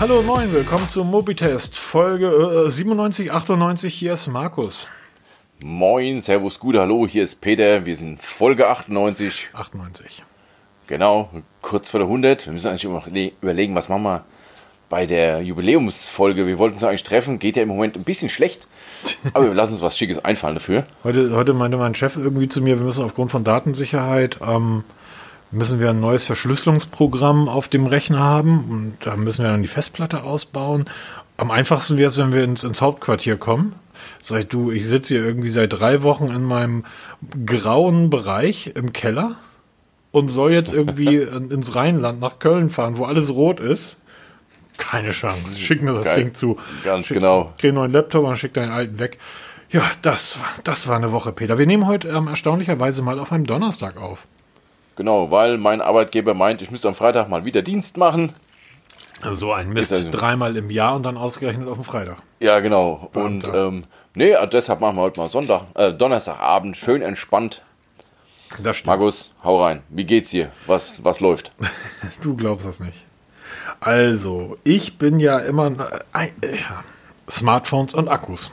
Hallo moin, willkommen zum Mobitest, Folge äh, 97, 98, hier ist Markus. Moin, Servus, Gute, Hallo, hier ist Peter, wir sind Folge 98. 98. Genau, kurz vor der 100. Wir müssen eigentlich immer noch le- überlegen, was machen wir bei der Jubiläumsfolge. Wir wollten uns eigentlich treffen, geht ja im Moment ein bisschen schlecht, aber wir lassen uns was Schickes einfallen dafür. Heute, heute meinte mein Chef irgendwie zu mir, wir müssen aufgrund von Datensicherheit, ähm, müssen wir ein neues Verschlüsselungsprogramm auf dem Rechner haben und da müssen wir dann die Festplatte ausbauen. Am einfachsten wäre es, wenn wir ins, ins Hauptquartier kommen. Sag ich, du, ich sitze hier irgendwie seit drei Wochen in meinem grauen Bereich im Keller und soll jetzt irgendwie in- ins Rheinland nach Köln fahren, wo alles rot ist. Keine Chance. Schick mir das Geil. Ding zu. Ganz schick, genau. Krieg einen neuen Laptop und schick deinen alten weg. Ja, das, war- das war eine Woche, Peter. Wir nehmen heute ähm, erstaunlicherweise mal auf einem Donnerstag auf. Genau, weil mein Arbeitgeber meint, ich müsste am Freitag mal wieder Dienst machen. So ein Mist. Ist also- Dreimal im Jahr und dann ausgerechnet auf dem Freitag. Ja, genau. Und ähm, nee, deshalb machen wir heute mal Sonntag, äh, Donnerstagabend, schön entspannt. Das stimmt. Markus, hau rein. Wie geht's dir? Was, was läuft? Du glaubst das nicht. Also, ich bin ja immer äh, äh, Smartphones und Akkus.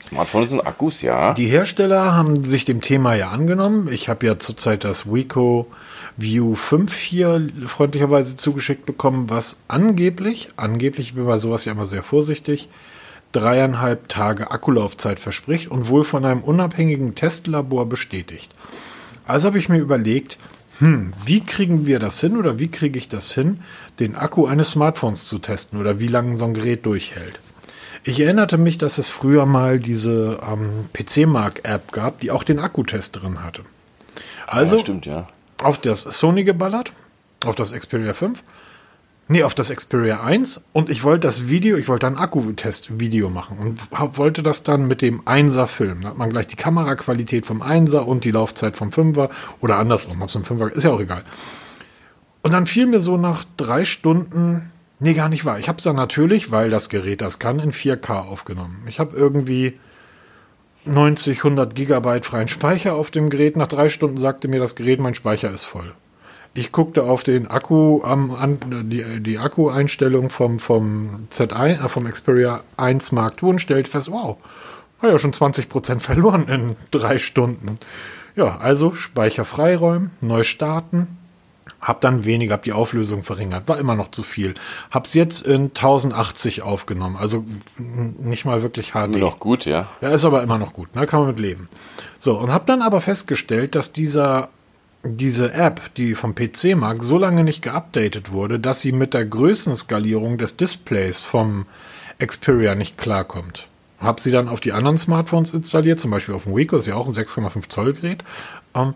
Smartphones und Akkus, ja. Die Hersteller haben sich dem Thema ja angenommen. Ich habe ja zurzeit das Wico View 5 hier freundlicherweise zugeschickt bekommen, was angeblich, angeblich, ich bin bei sowas ja immer sehr vorsichtig, dreieinhalb Tage Akkulaufzeit verspricht und wohl von einem unabhängigen Testlabor bestätigt. Also habe ich mir überlegt, hm, wie kriegen wir das hin oder wie kriege ich das hin, den Akku eines Smartphones zu testen oder wie lange so ein Gerät durchhält. Ich erinnerte mich, dass es früher mal diese ähm, PC-Mark-App gab, die auch den Akkutest drin hatte. Also ja, stimmt, ja. auf das Sony geballert, auf das Xperia 5, nee, auf das Xperia 1 und ich wollte das Video, ich wollte ein Akkutest-Video machen und hab, wollte das dann mit dem 1er filmen. Da hat man gleich die Kameraqualität vom 1er und die Laufzeit vom 5er oder andersrum, ob es ein 5er ist ja auch egal. Und dann fiel mir so nach drei Stunden, nee, gar nicht wahr. Ich habe es dann natürlich, weil das Gerät das kann, in 4K aufgenommen. Ich habe irgendwie 90, 100 Gigabyte freien Speicher auf dem Gerät. Nach drei Stunden sagte mir das Gerät, mein Speicher ist voll. Ich guckte auf den Akku, am, an, die, die Akku-Einstellung vom, vom Z1, äh, vom Xperia 1 Mark II und stellte fest, wow, habe ja schon 20% verloren in drei Stunden. Ja, also Speicher freiräumen, neu starten, hab dann weniger, hab die Auflösung verringert, war immer noch zu viel. Hab's jetzt in 1080 aufgenommen, also nicht mal wirklich HD. Immer noch gut, ja. Ja, ist aber immer noch gut, ne? kann man mit leben. So, und habe dann aber festgestellt, dass dieser, diese App, die vom PC mag, so lange nicht geupdatet wurde, dass sie mit der Größenskalierung des Displays vom Xperia nicht klarkommt. Habe sie dann auf die anderen Smartphones installiert, zum Beispiel auf dem Wico, ist ja auch ein 6,5 Zoll Gerät, ähm,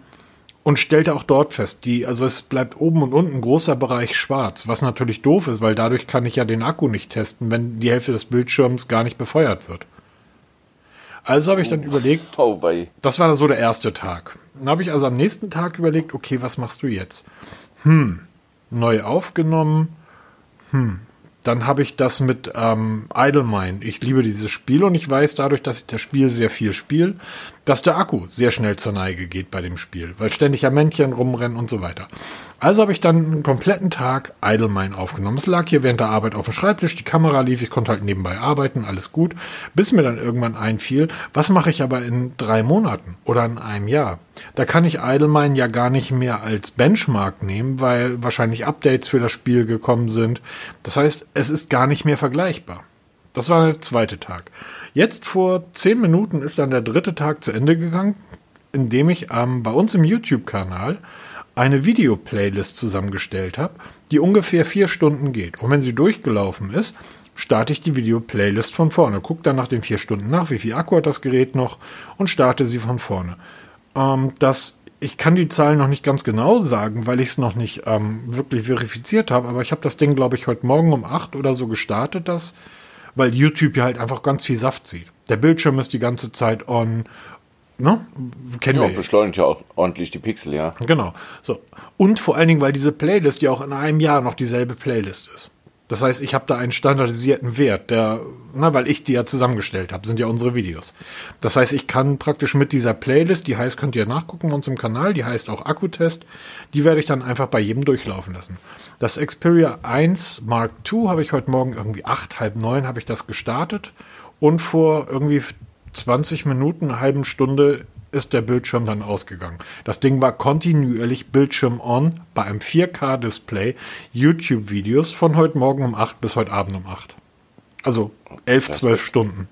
und stellte auch dort fest, die, also es bleibt oben und unten großer Bereich schwarz, was natürlich doof ist, weil dadurch kann ich ja den Akku nicht testen, wenn die Hälfte des Bildschirms gar nicht befeuert wird. Also habe ich dann überlegt, Oh, das war so der erste Tag. Dann habe ich also am nächsten Tag überlegt, okay, was machst du jetzt? Hm, neu aufgenommen. Hm, dann habe ich das mit ähm, Idlemine. Ich liebe dieses Spiel und ich weiß dadurch, dass ich das Spiel sehr viel spiele, dass der Akku sehr schnell zur Neige geht bei dem Spiel, weil ständig ja Männchen rumrennen und so weiter. Also habe ich dann einen kompletten Tag Idlemine aufgenommen. Es lag hier während der Arbeit auf dem Schreibtisch, die Kamera lief, ich konnte halt nebenbei arbeiten, alles gut, bis mir dann irgendwann einfiel, was mache ich aber in drei Monaten oder in einem Jahr? Da kann ich Idlemine ja gar nicht mehr als Benchmark nehmen, weil wahrscheinlich Updates für das Spiel gekommen sind. Das heißt, es ist gar nicht mehr vergleichbar. Das war der zweite Tag. Jetzt vor zehn Minuten ist dann der dritte Tag zu Ende gegangen, indem ich ähm, bei uns im YouTube-Kanal eine Video-Playlist zusammengestellt habe, die ungefähr vier Stunden geht. Und wenn sie durchgelaufen ist, starte ich die Video-Playlist von vorne. Gucke dann nach den vier Stunden nach, wie viel Akku hat das Gerät noch und starte sie von vorne. Ähm, das, ich kann die Zahlen noch nicht ganz genau sagen, weil ich es noch nicht ähm, wirklich verifiziert habe, aber ich habe das Ding, glaube ich, heute Morgen um acht oder so gestartet, das, weil YouTube ja halt einfach ganz viel Saft zieht. Der Bildschirm ist die ganze Zeit on. Ne? Kennen Ja, wir. beschleunigt ja auch ordentlich die Pixel, ja. Genau. So. Und vor allen Dingen, weil diese Playlist ja auch in einem Jahr noch dieselbe Playlist ist. Das heißt, ich habe da einen standardisierten Wert, der, na, weil ich die ja zusammengestellt habe, sind ja unsere Videos. Das heißt, ich kann praktisch mit dieser Playlist, die heißt, könnt ihr nachgucken bei uns im Kanal, die heißt auch Akkutest, die werde ich dann einfach bei jedem durchlaufen lassen. Das Xperia 1 Mark II habe ich heute Morgen irgendwie acht, halb neun habe ich das gestartet und vor irgendwie 20 Minuten, eine halben Stunde ist der Bildschirm dann ausgegangen. Das Ding war kontinuierlich Bildschirm on bei einem 4K-Display, YouTube-Videos von heute Morgen um 8 bis heute Abend um 8. Also 11, 12 Stunden.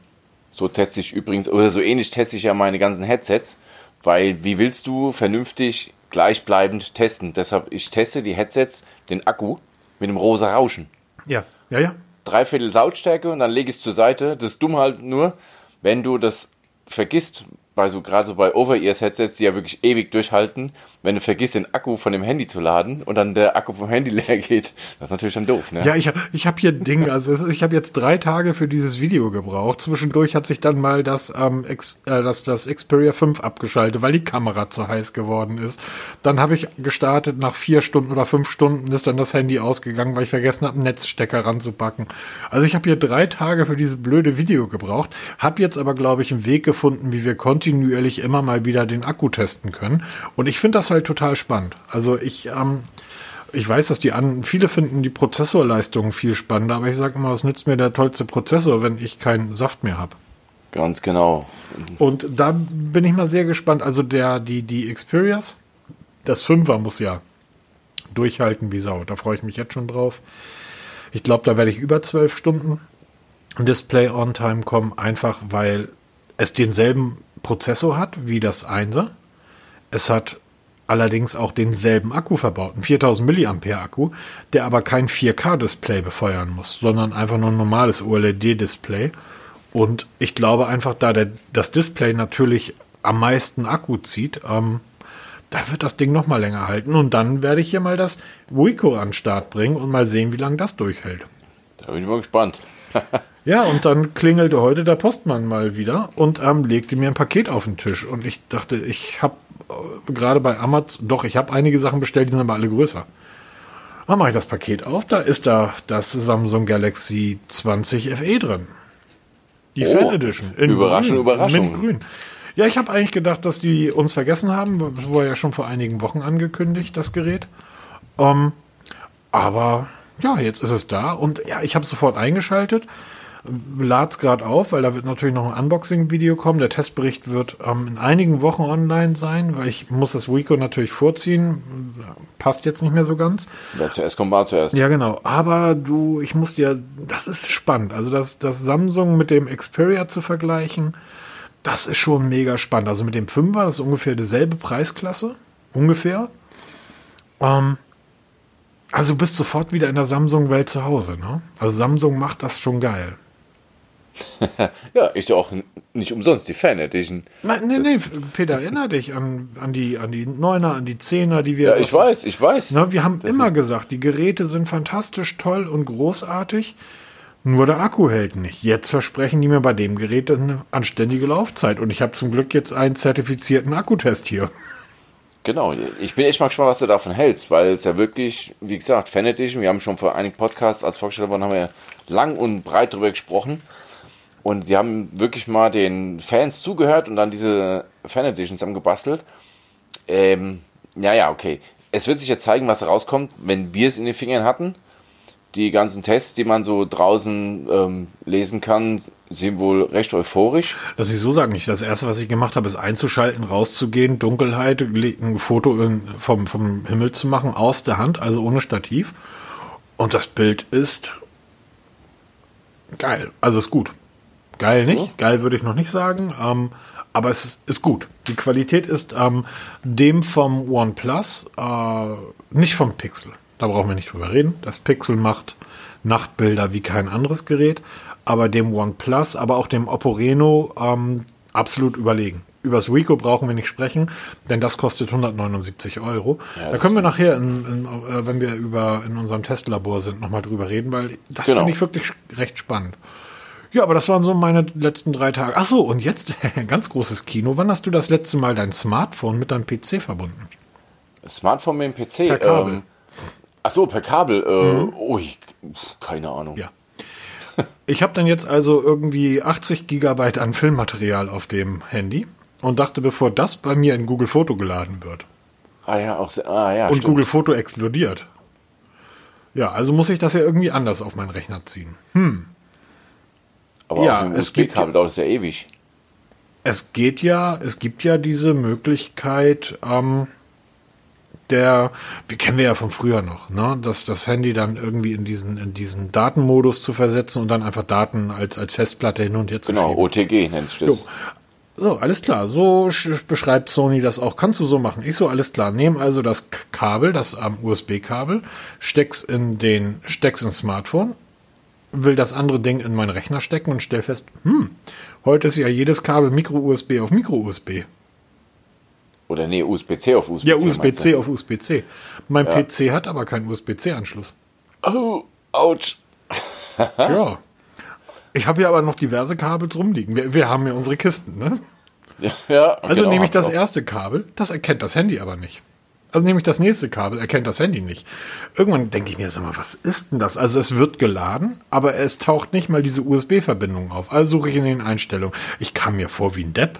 So teste ich übrigens, oder so ähnlich teste ich ja meine ganzen Headsets, weil wie willst du vernünftig gleichbleibend testen? Deshalb, ich teste die Headsets, den Akku, mit dem rosa Rauschen. Ja, ja, ja. Dreiviertel Lautstärke und dann lege ich es zur Seite. Das ist dumm halt nur, wenn du das vergisst, bei so gerade so bei Over-Ears-Headsets, die ja wirklich ewig durchhalten, wenn du vergisst, den Akku von dem Handy zu laden und dann der Akku vom Handy leer geht, das ist natürlich dann doof, ne? Ja, ich habe ich hab hier ein Ding, also ist, ich habe jetzt drei Tage für dieses Video gebraucht. Zwischendurch hat sich dann mal das, ähm, X, äh, das, das Xperia 5 abgeschaltet, weil die Kamera zu heiß geworden ist. Dann habe ich gestartet, nach vier Stunden oder fünf Stunden ist dann das Handy ausgegangen, weil ich vergessen habe, einen Netzstecker ranzupacken. Also ich habe hier drei Tage für dieses blöde Video gebraucht, habe jetzt aber, glaube ich, einen Weg gefunden, wie wir kontinuierlich immer mal wieder den Akku testen können. Und ich finde das halt total spannend. Also ich, ähm, ich weiß, dass die an, viele finden die Prozessorleistung viel spannender, aber ich sage immer, was nützt mir der tollste Prozessor, wenn ich keinen Saft mehr habe? Ganz genau. Und da bin ich mal sehr gespannt. Also der, die, die Xperias, das Fünfer muss ja durchhalten wie Sau. Da freue ich mich jetzt schon drauf. Ich glaube, da werde ich über zwölf Stunden Display on Time kommen, einfach weil es denselben Prozessor hat wie das 1er. Es hat allerdings auch denselben Akku verbaut, einen 4000 mAh Akku, der aber kein 4K-Display befeuern muss, sondern einfach nur ein normales OLED-Display. Und ich glaube einfach, da der, das Display natürlich am meisten Akku zieht, ähm, da wird das Ding noch mal länger halten. Und dann werde ich hier mal das Wico an den Start bringen und mal sehen, wie lange das durchhält. Da bin ich mal gespannt. Ja, und dann klingelte heute der Postmann mal wieder und ähm, legte mir ein Paket auf den Tisch. Und ich dachte, ich habe äh, gerade bei Amazon, doch, ich habe einige Sachen bestellt, die sind aber alle größer. Dann mache ich das Paket auf, da ist da das Samsung Galaxy 20 FE drin. Die Oh, Fan Edition. In Überraschung, grün, Überraschung. Mintgrün. Ja, ich habe eigentlich gedacht, dass die uns vergessen haben. Das war ja schon vor einigen Wochen angekündigt, das Gerät. Ähm, aber ja, jetzt ist es da und ja, ich habe sofort eingeschaltet. Lad's gerade auf, weil da wird natürlich noch ein Unboxing-Video kommen. Der Testbericht wird ähm, in einigen Wochen online sein, weil ich muss das Wico natürlich vorziehen. Passt jetzt nicht mehr so ganz. Wer zuerst kommt, mal zuerst. Ja, genau. Aber du, ich muss dir, das ist spannend. Also das, das Samsung mit dem Xperia zu vergleichen, das ist schon mega spannend. Also mit dem 5er, das ist ungefähr dieselbe Preisklasse. Ungefähr. Ähm, also du bist sofort wieder in der Samsung-Welt zu Hause, ne? Also Samsung macht das schon geil. Ja, ist ja auch nicht umsonst die Fan Edition. Nein, nee, nee, Peter, erinnere dich an, an, die, an die 9er, an die 10er, die wir. Ja, ich weiß, ich weiß. Na, wir haben immer gesagt, die Geräte sind fantastisch toll und großartig, nur der Akku hält nicht. Jetzt versprechen die mir bei dem Gerät eine anständige Laufzeit und ich habe zum Glück jetzt einen zertifizierten Akkutest hier. Genau, ich bin echt mal gespannt, was du davon hältst, weil es ja wirklich, wie gesagt, Fan Edition, wir haben schon vor einigen Podcasts als vorgestellt worden, haben wir lang und breit darüber gesprochen. Und sie haben wirklich mal den Fans zugehört und dann diese Fan Edition zusammengebastelt. Ähm, naja, okay. Es wird sich jetzt zeigen, was rauskommt, wenn wir es in den Fingern hatten. Die ganzen Tests, die man so draußen ähm, lesen kann, sind wohl recht euphorisch. Lass mich so sagen, ich, das erste, was ich gemacht habe, ist einzuschalten, rauszugehen, Dunkelheit, ein Foto in, vom, vom Himmel zu machen, aus der Hand, also ohne Stativ. Und das Bild ist geil. Also ist gut. Geil nicht. Geil würde ich noch nicht sagen. Ähm, aber es ist, gut. Die Qualität ist ähm, dem vom OnePlus, äh, nicht vom Pixel. Da brauchen wir nicht drüber reden. Das Pixel macht Nachtbilder wie kein anderes Gerät. Aber dem OnePlus, aber auch dem Oppo Reno ähm, absolut überlegen. Übers Rico brauchen wir nicht sprechen, denn das kostet 179 Euro. da können wir nachher, in, in, äh, wenn wir über in unserem Testlabor sind, nochmal drüber reden, weil das Genau. finde ich wirklich recht spannend. Ja, aber das waren so meine letzten drei Tage. Ach so, und jetzt ganz großes Kino. Wann hast du das letzte Mal dein Smartphone mit deinem PC verbunden? Smartphone mit dem PC. Per Kabel. Ähm, Ach so, per Kabel. Äh, oh, ich, keine Ahnung. Ja. Ich habe dann jetzt also irgendwie 80 Gigabyte an Filmmaterial auf dem Handy und dachte, bevor das bei mir in Google Foto geladen wird Ah ja, auch sehr, ah, ja, und stimmt. Google Foto explodiert. Ja, also muss ich das ja irgendwie anders auf meinen Rechner ziehen. Hm. Aber ja, auch mit dem es gibt USB-Kabel dauert es ja ewig. Es geht ja, es gibt ja diese Möglichkeit, ähm, der, wie kennen wir ja von früher noch, ne, dass das Handy dann irgendwie in diesen, in diesen Datenmodus zu versetzen und dann einfach Daten als, als Festplatte hin und her zu Genau, schieben. OTG nennt sich das. So, alles klar. So sch- beschreibt Sony das auch. Kannst du so machen. Ich so, alles klar. Nehm also das Kabel, das am USB-Kabel, steck's in den, steck's ins Smartphone, will das andere Ding in meinen Rechner stecken und stell fest, hm, heute ist ja jedes Kabel Micro-USB auf Micro-USB. Oder nee, USB-C auf USB-C. Ja, USB-C auf USB-C. Mein PC hat aber keinen USB-C-Anschluss. Oh, ouch. Ja. Ich habe hier aber noch diverse Kabels rumliegen. Wir, wir haben ja unsere Kisten, ne? Ja, ja, Also genau, nehme ich das erste Kabel, das erkennt das Handy aber nicht. Also nehme ich das nächste Kabel, erkennt das Handy nicht. Irgendwann denke ich mir, sag mal, was ist denn das? Also es wird geladen, aber es taucht nicht mal diese USB-Verbindung auf. Also suche ich in den Einstellungen. Ich kam mir vor wie ein Depp.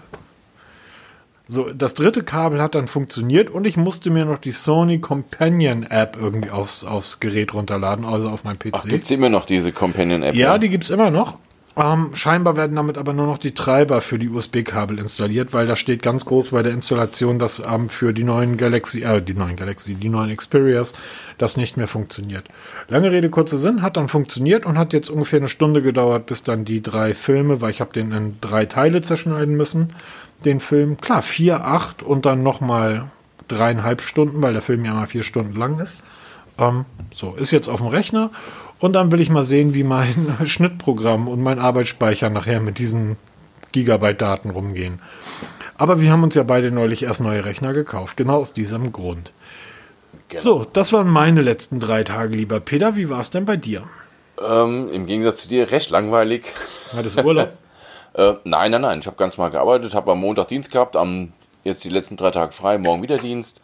So, das dritte Kabel hat dann funktioniert und ich musste mir noch die Sony Companion App irgendwie aufs, aufs Gerät runterladen, also auf mein PC. Ach, gibt's immer noch diese Companion-App? Ja, ne? die gibt's immer noch. Ähm, scheinbar werden damit aber nur noch die Treiber für die USB-Kabel installiert, weil da steht ganz groß bei der Installation, dass ähm, für die neuen Galaxy, äh, die neuen Galaxy, die neuen Xperias das nicht mehr funktioniert. Lange Rede, kurzer Sinn, hat dann funktioniert und hat jetzt ungefähr eine Stunde gedauert, bis dann die drei Filme, weil ich habe den in drei Teile zerschneiden müssen, den Film. Klar, vier, acht und dann nochmal dreieinhalb Stunden, weil der Film ja mal vier Stunden lang ist. Ähm, so, ist jetzt auf dem Rechner und dann will ich mal sehen, wie mein Schnittprogramm und mein Arbeitsspeicher nachher mit diesen Gigabyte-Daten rumgehen. Aber wir haben uns ja beide neulich erst neue Rechner gekauft, genau aus diesem Grund. Genau. So, das waren meine letzten drei Tage, lieber Peter. Wie war es denn bei dir? Ähm, Im Gegensatz zu dir, recht langweilig. Hattest Urlaub? Äh, nein, nein, nein. Ich habe ganz mal gearbeitet, habe am Montag Dienst gehabt, am jetzt die letzten drei Tage frei, morgen wieder Dienst.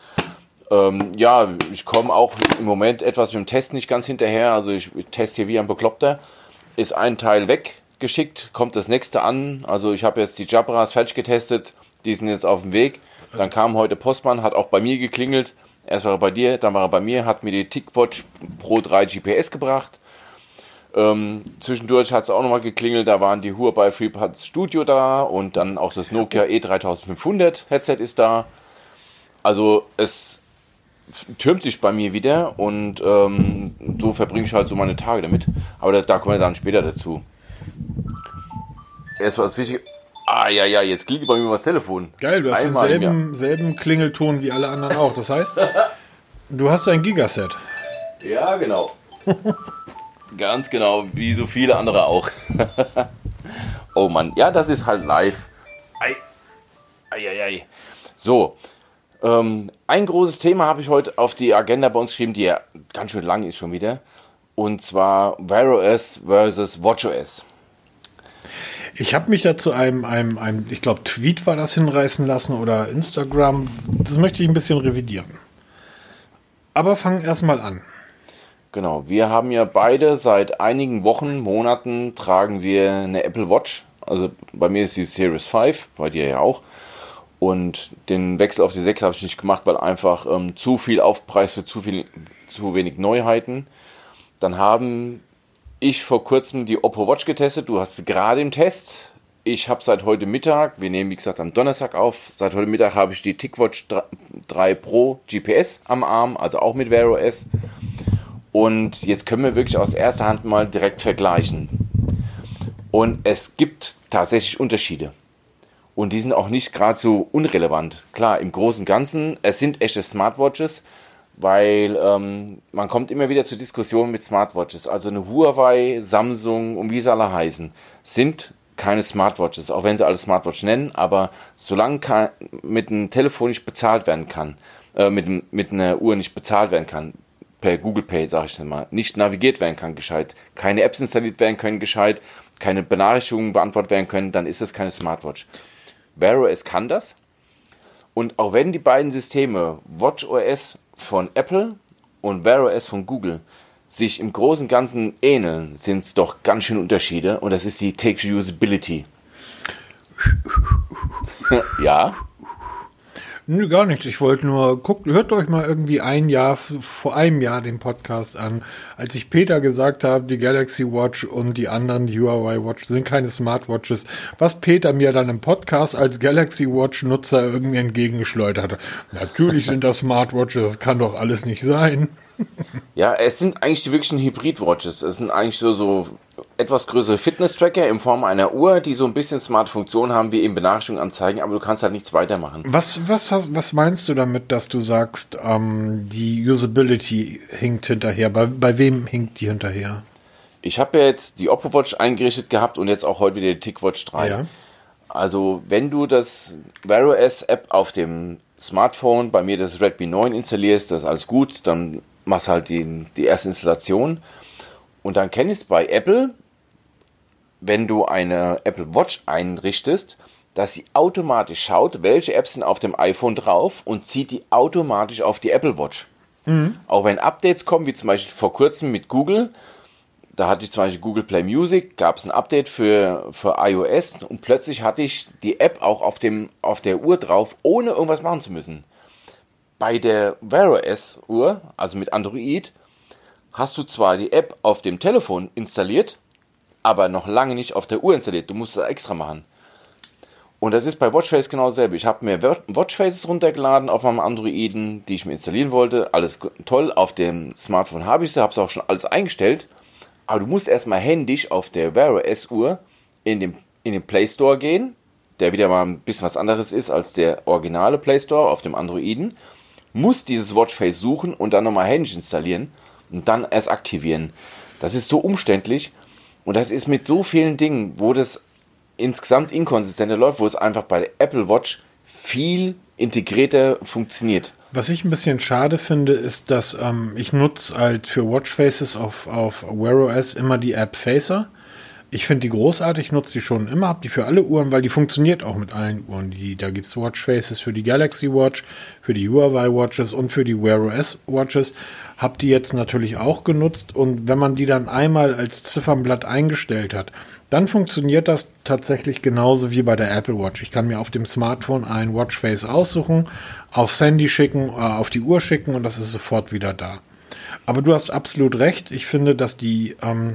Ähm, ja, ich komme auch im Moment etwas mit dem Test nicht ganz hinterher. Also ich, teste hier wie ein Bekloppter. Ist ein Teil weggeschickt, kommt das nächste an. Also ich habe jetzt die Jabras fertig getestet, die sind jetzt auf dem Weg. Dann kam heute Postmann, hat auch bei mir geklingelt. Erst war er bei dir, dann war er bei mir, hat mir die TicWatch Pro 3 GPS gebracht. Ähm, zwischendurch hat es auch nochmal geklingelt, da waren die Huawei FreePads Studio da und dann auch das Nokia E E3500 Headset ist da. Also es türmt sich bei mir wieder und ähm, so verbringe ich halt so meine Tage damit. Aber da, da kommen wir dann später dazu. Erst was wichtig. Ah ja, ja, jetzt klingelt bei mir das Telefon. Geil, du hast Einmal denselben selben Klingelton wie alle anderen auch. Das heißt, du hast ein Gigaset. Ja, genau. Ganz genau, wie so viele andere auch. oh Mann, ja, das ist halt live. Ei. Ei, ei, ei. So, ähm, ein großes Thema habe ich heute auf die Agenda bei uns geschrieben, die ja ganz schön lang ist schon wieder. Und zwar Wear OS versus WatchOS. Ich habe mich da zu einem, einem, einem ich glaube, Tweet war das hinreißen lassen oder Instagram. Das möchte ich ein bisschen revidieren. Aber fangen erstmal an. Genau, wir haben ja beide seit einigen Wochen, Monaten tragen wir eine Apple Watch. Also bei mir ist die Series 5, bei dir ja auch. Und den Wechsel auf die 6 habe ich nicht gemacht, weil einfach ähm, zu viel Aufpreis für zu, viel, zu wenig Neuheiten. Dann haben ich vor kurzem die Oppo Watch getestet. Du hast sie gerade im Test. Ich habe seit heute Mittag, wir nehmen wie gesagt am Donnerstag auf, seit heute Mittag habe ich die TicWatch 3 Pro GPS am Arm, also auch mit Wear OS. Und jetzt können wir wirklich aus erster Hand mal direkt vergleichen. Und es gibt tatsächlich Unterschiede. Und die sind auch nicht gerade so unrelevant. Klar, im Großen und Ganzen, es sind echte Smartwatches, weil ähm, man kommt immer wieder zu Diskussionen mit Smartwatches. Also eine Huawei, Samsung und wie sie alle heißen, sind keine Smartwatches, auch wenn sie alle Smartwatch nennen, aber solange kein, mit einem Telefon nicht bezahlt werden kann, äh, mit, mit einer Uhr nicht bezahlt werden kann, per Google Pay, sage ich mal, nicht navigiert werden kann gescheit, keine Apps installiert werden können gescheit, keine Benachrichtigungen beantwortet werden können, dann ist es keine Smartwatch. Wear OS kann das. Und auch wenn die beiden Systeme WatchOS von Apple und Wear OS von Google sich im Großen und Ganzen ähneln, sind es doch ganz schön Unterschiede und das ist die Take Usability. ja. Nö, gar nichts. Ich wollte nur, guckt, hört euch mal irgendwie ein Jahr, vor einem Jahr den Podcast an, als ich Peter gesagt habe, die Galaxy Watch und die anderen die Huawei Watch sind keine Smartwatches. Was Peter mir dann im Podcast als Galaxy Watch Nutzer irgendwie entgegengeschleudert hat. Natürlich sind das Smartwatches, das kann doch alles nicht sein. Ja, es sind eigentlich die wirklichen Hybrid-Watches. Es sind eigentlich so, so etwas größere Fitness-Tracker in Form einer Uhr, die so ein bisschen smart Funktionen haben, wie eben Benachrichtigungen anzeigen, aber du kannst halt nichts weitermachen. Was, was, hast, was meinst du damit, dass du sagst, ähm, die Usability hinkt hinterher? Bei, bei wem hinkt die hinterher? Ich habe ja jetzt die Oppo Watch eingerichtet gehabt und jetzt auch heute wieder die TicWatch 3. Ja. Also, wenn du das Wear OS App auf dem Smartphone, bei mir das Redmi 9 installierst, das ist alles gut, dann machst halt die, die erste Installation. Und dann kenne ich es bei Apple, wenn du eine Apple Watch einrichtest, dass sie automatisch schaut, welche Apps sind auf dem iPhone drauf und zieht die automatisch auf die Apple Watch. Mhm. Auch wenn Updates kommen, wie zum Beispiel vor kurzem mit Google, da hatte ich zum Beispiel Google Play Music, gab es ein Update für, für iOS und plötzlich hatte ich die App auch auf, dem, auf der Uhr drauf, ohne irgendwas machen zu müssen. Bei der Wear OS Uhr, also mit Android, hast du zwar die App auf dem Telefon installiert, aber noch lange nicht auf der Uhr installiert. Du musst es extra machen. Und das ist bei Watchface genau dasselbe. Ich habe mir Watchfaces runtergeladen auf meinem Androiden, die ich mir installieren wollte. Alles toll. Auf dem Smartphone habe ich sie, habe es auch schon alles eingestellt. Aber du musst erstmal händisch auf der Wear OS Uhr in den, in den Play Store gehen, der wieder mal ein bisschen was anderes ist als der originale Play Store auf dem Androiden muss dieses Watchface suchen und dann nochmal händisch installieren und dann erst aktivieren. Das ist so umständlich und das ist mit so vielen Dingen, wo das insgesamt inkonsistenter läuft, wo es einfach bei der Apple Watch viel integrierter funktioniert. Was ich ein bisschen schade finde, ist, dass ähm, ich nutze halt für Watchfaces auf, auf Wear OS immer die App Facer. Ich finde die großartig, nutze die schon immer, habe die für alle Uhren, weil die funktioniert auch mit allen Uhren. Die, da gibt es Watchfaces für die Galaxy Watch, für die Huawei Watches und für die Wear OS Watches. Habe die jetzt natürlich auch genutzt und wenn man die dann einmal als Ziffernblatt eingestellt hat, dann funktioniert das tatsächlich genauso wie bei der Apple Watch. Ich kann mir auf dem Smartphone ein Watchface aussuchen, aufs Handy schicken, äh, auf die Uhr schicken und das ist sofort wieder da. Aber du hast absolut recht. Ich finde, dass die ähm,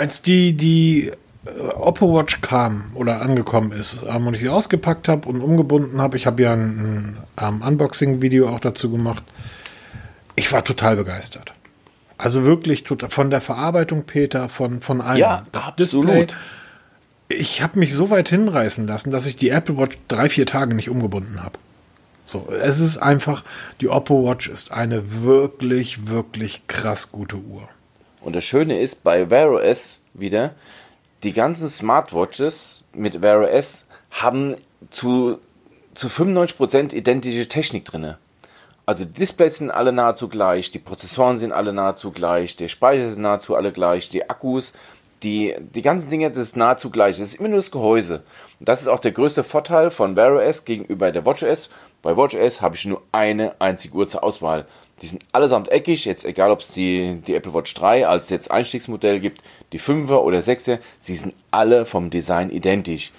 als die, die äh, Oppo Watch kam oder angekommen ist ähm, und ich sie ausgepackt habe und umgebunden habe, ich habe ja ein, ein ähm, Unboxing-Video auch dazu gemacht, ich war total begeistert. Also wirklich total, von der Verarbeitung, Peter, von, von allem. Ja, das absolut. Display. Ich habe mich so weit hinreißen lassen, dass ich die Apple Watch drei, vier Tage nicht umgebunden habe. So, es ist einfach, die Oppo Watch ist eine wirklich, wirklich krass gute Uhr. Und das Schöne ist bei Wear OS wieder, die ganzen Smartwatches mit Wear OS haben zu, zu 95% identische Technik drin. Also die Displays sind alle nahezu gleich, die Prozessoren sind alle nahezu gleich, der Speicher sind nahezu alle gleich, die Akkus, die, die ganzen Dinge, das ist nahezu gleich. Das ist immer nur das Gehäuse. Und das ist auch der größte Vorteil von Wear OS gegenüber der WatchOS. Bei WatchOS habe ich nur eine einzige Uhr zur Auswahl. Die sind allesamt eckig, jetzt egal ob es die, die Apple Watch 3 als jetzt Einstiegsmodell gibt, die 5er oder 6er, sie sind alle vom Design identisch.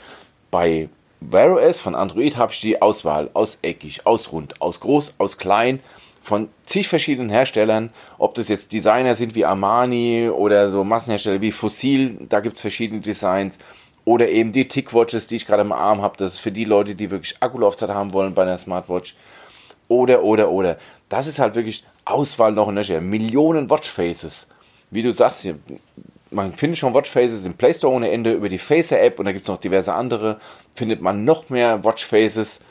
Bei Wear OS von Android habe ich die Auswahl aus eckig, aus rund, aus groß, aus klein, von zig verschiedenen Herstellern, ob das jetzt Designer sind wie Armani oder so Massenhersteller wie Fossil, da gibt es verschiedene Designs. Oder eben die Tickwatches, die ich gerade im Arm habe, das ist für die Leute, die wirklich Akkulaufzeit haben wollen bei einer Smartwatch. Oder, oder, oder. Das ist halt wirklich Auswahl noch in der Millionen Watchfaces. Wie du sagst, man findet schon Watchfaces im Play Store ohne Ende über die Facer App und da gibt es noch diverse andere. Findet man noch mehr Watchfaces.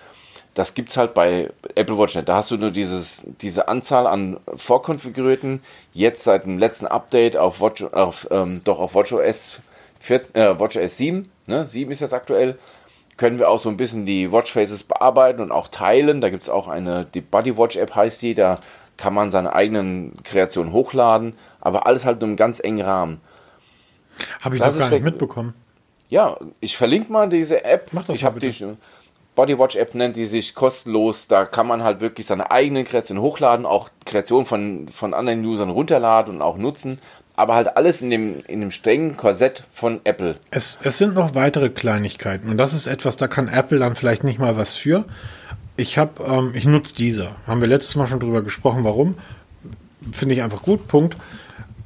Das gibt es halt bei Apple Watch nicht. Da hast du nur dieses, diese Anzahl an vorkonfigurierten. Jetzt seit dem letzten Update auf Watch, auf, ähm, doch auf WatchOS 14, äh, WatchOS 7, ne, 7 ist jetzt aktuell, können wir auch so ein bisschen die Watchfaces bearbeiten und auch teilen. Da gibt es auch eine, die Bodywatch App heißt die, da kann man seine eigenen Kreationen hochladen, aber alles halt nur im ganz engen Rahmen. Habe ich das doch gar nicht mitbekommen. Ja, ich verlinke mal diese App. Mach das ich habe die Bodywatch-App nennt die sich kostenlos. Da kann man halt wirklich seine eigenen Kreationen hochladen, auch Kreationen von, von anderen Usern runterladen und auch nutzen. Aber halt alles in dem, in dem strengen Korsett von Apple. Es, es sind noch weitere Kleinigkeiten und das ist etwas, da kann Apple dann vielleicht nicht mal was für. Ich habe, ähm, ich nutze dieser. Haben wir letztes Mal schon drüber gesprochen, warum? Finde ich einfach gut. Punkt.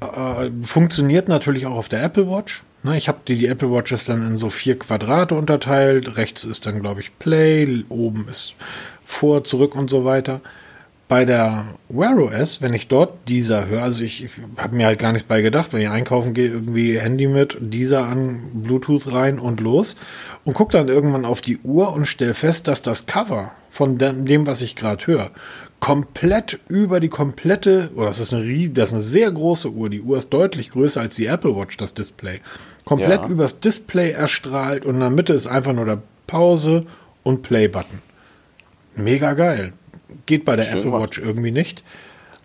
Äh, funktioniert natürlich auch auf der Apple Watch. Ne, ich habe die, die Apple Watches dann in so vier Quadrate unterteilt. Rechts ist dann, glaube ich, Play, oben ist vor, zurück und so weiter. Bei der Wear OS, wenn ich dort dieser höre, also ich, ich habe mir halt gar nichts bei gedacht, wenn ich einkaufen gehe, irgendwie Handy mit, dieser an Bluetooth rein und los und gucke dann irgendwann auf die Uhr und stelle fest, dass das Cover von dem, was ich gerade höre, komplett über die komplette, oder das ist eine, das ist eine sehr große Uhr, die Uhr ist deutlich größer als die Apple Watch, das Display, komplett ja. übers Display erstrahlt und in der Mitte ist einfach nur der Pause und Play-Button. Mega geil. Geht bei der Schön Apple Watch irgendwie nicht.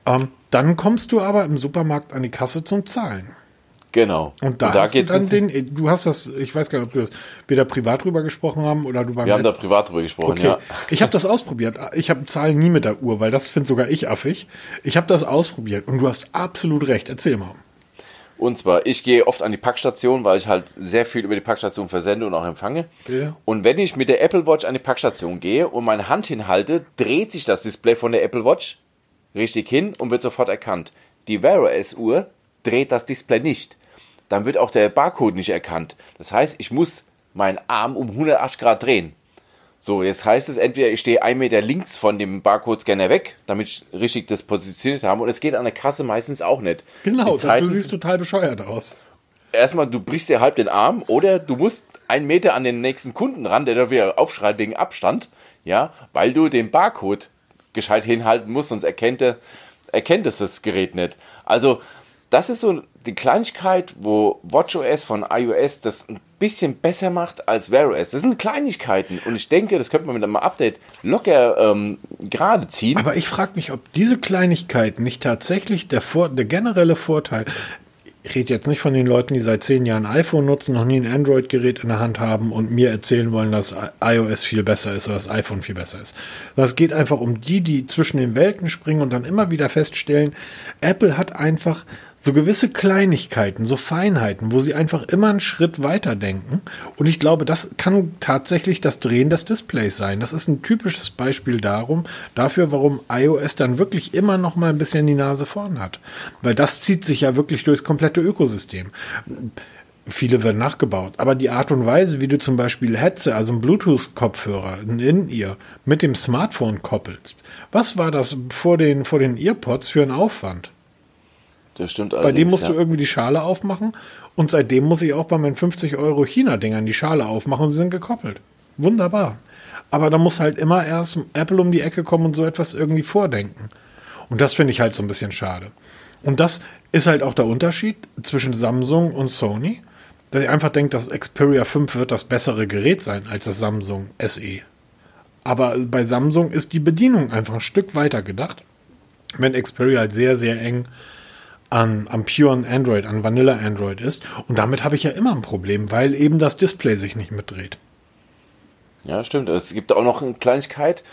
Ähm, dann kommst du aber im Supermarkt an die Kasse zum Zahlen. Genau. Und da, und da geht du dann den, du hast das, ich weiß gar nicht, ob wir das wieder privat drüber gesprochen haben oder du beim Wir haben da privat drüber gesprochen, okay. ja. Ich habe das ausprobiert. Ich habe Zahlen nie mit der Uhr, weil das finde sogar ich affig. Ich habe das ausprobiert und du hast absolut recht. Erzähl mal. Und zwar, ich gehe oft an die Packstation, weil ich halt sehr viel über die Packstation versende und auch empfange. Ja. Und wenn ich mit der Apple Watch an die Packstation gehe und meine Hand hinhalte, dreht sich das Display von der Apple Watch richtig hin und wird sofort erkannt. Die Wear OS Uhr dreht das Display nicht dann wird auch der Barcode nicht erkannt. Das heißt, ich muss meinen Arm um 180 Grad drehen. So, jetzt heißt es entweder, ich stehe ein Meter links von dem Barcode-Scanner weg, damit ich richtig das positioniert habe. Und es geht an der Kasse meistens auch nicht. Genau, Zeiten, du siehst total bescheuert aus. Erstmal, du brichst dir halb den Arm oder du musst einen Meter an den nächsten Kunden ran, der da wieder aufschreit wegen Abstand, ja, weil du den Barcode gescheit hinhalten musst, sonst erkennt, er, erkennt es das Gerät nicht. Also, das ist so die Kleinigkeit, wo WatchOS von iOS das ein bisschen besser macht als Wear OS. Das sind Kleinigkeiten und ich denke, das könnte man mit einem Update locker ähm, gerade ziehen. Aber ich frage mich, ob diese Kleinigkeiten nicht tatsächlich der, Vor der generelle Vorteil ich rede jetzt nicht von den Leuten, die seit zehn Jahren iPhone nutzen, noch nie ein Android-Gerät in der Hand haben und mir erzählen wollen, dass iOS viel besser ist oder das iPhone viel besser ist. Das geht einfach um die, die zwischen den Welten springen und dann immer wieder feststellen, Apple hat einfach so gewisse Kleinigkeiten, so Feinheiten, wo sie einfach immer einen Schritt weiter denken. Und ich glaube, das kann tatsächlich das Drehen des Displays sein. Das ist ein typisches Beispiel darum, dafür, warum iOS dann wirklich immer noch mal ein bisschen die Nase vorn hat. Weil das zieht sich ja wirklich durchs komplette Ökosystem. Viele werden nachgebaut. Aber die Art und Weise, wie du zum Beispiel Headset, also ein Bluetooth-Kopfhörer, ein In-Ear, mit dem Smartphone koppelst. Was war das vor den, vor den Earpods für ein Aufwand? Das stimmt Bei dem musst ja. du irgendwie die Schale aufmachen. Und seitdem muss ich auch bei meinen 50 Euro China-Dingern die Schale aufmachen und sie sind gekoppelt. Wunderbar. Aber da muss halt immer erst Apple um die Ecke kommen und so etwas irgendwie vordenken. Und das finde ich halt so ein bisschen schade. Und das ist halt auch der Unterschied zwischen Samsung und Sony. Dass ich einfach denke, das Xperia 5 wird das bessere Gerät sein als das Samsung SE. Aber bei Samsung ist die Bedienung einfach ein Stück weiter gedacht. Wenn Xperia halt sehr, sehr eng an, am puren Android, an Vanilla Android ist. Und damit habe ich ja immer ein Problem, weil eben das Display sich nicht mitdreht. Ja, stimmt. Es gibt auch noch eine Kleinigkeit.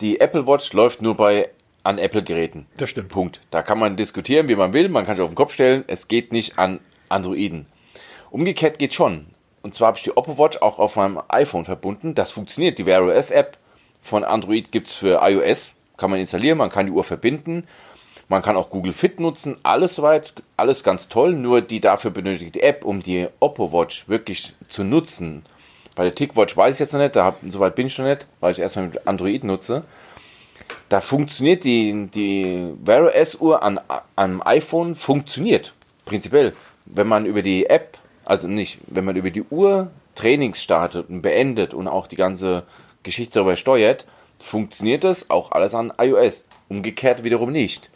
Die Apple Watch läuft nur bei an Apple-Geräten. Das stimmt. Punkt. Da kann man diskutieren, wie man will. Man kann sich auf den Kopf stellen. Es geht nicht an Androiden. Umgekehrt geht schon. Und zwar habe ich die Oppo Watch auch auf meinem iPhone verbunden. Das funktioniert. Die Wear OS App von Android gibt es für iOS. Kann man installieren, man kann die Uhr verbinden. Man kann auch Google Fit nutzen, alles soweit, alles ganz toll, nur die dafür benötigte App, um die Oppo Watch wirklich zu nutzen. Bei der TicWatch weiß ich jetzt noch nicht, da soweit bin ich noch nicht, weil ich erstmal mit Android nutze. Da funktioniert die, die Wear OS Uhr an, am iPhone, funktioniert prinzipiell. Wenn man über die App, also nicht, wenn man über die Uhr Trainings startet und beendet und auch die ganze Geschichte darüber steuert, funktioniert das auch alles an iOS. Umgekehrt wiederum nicht.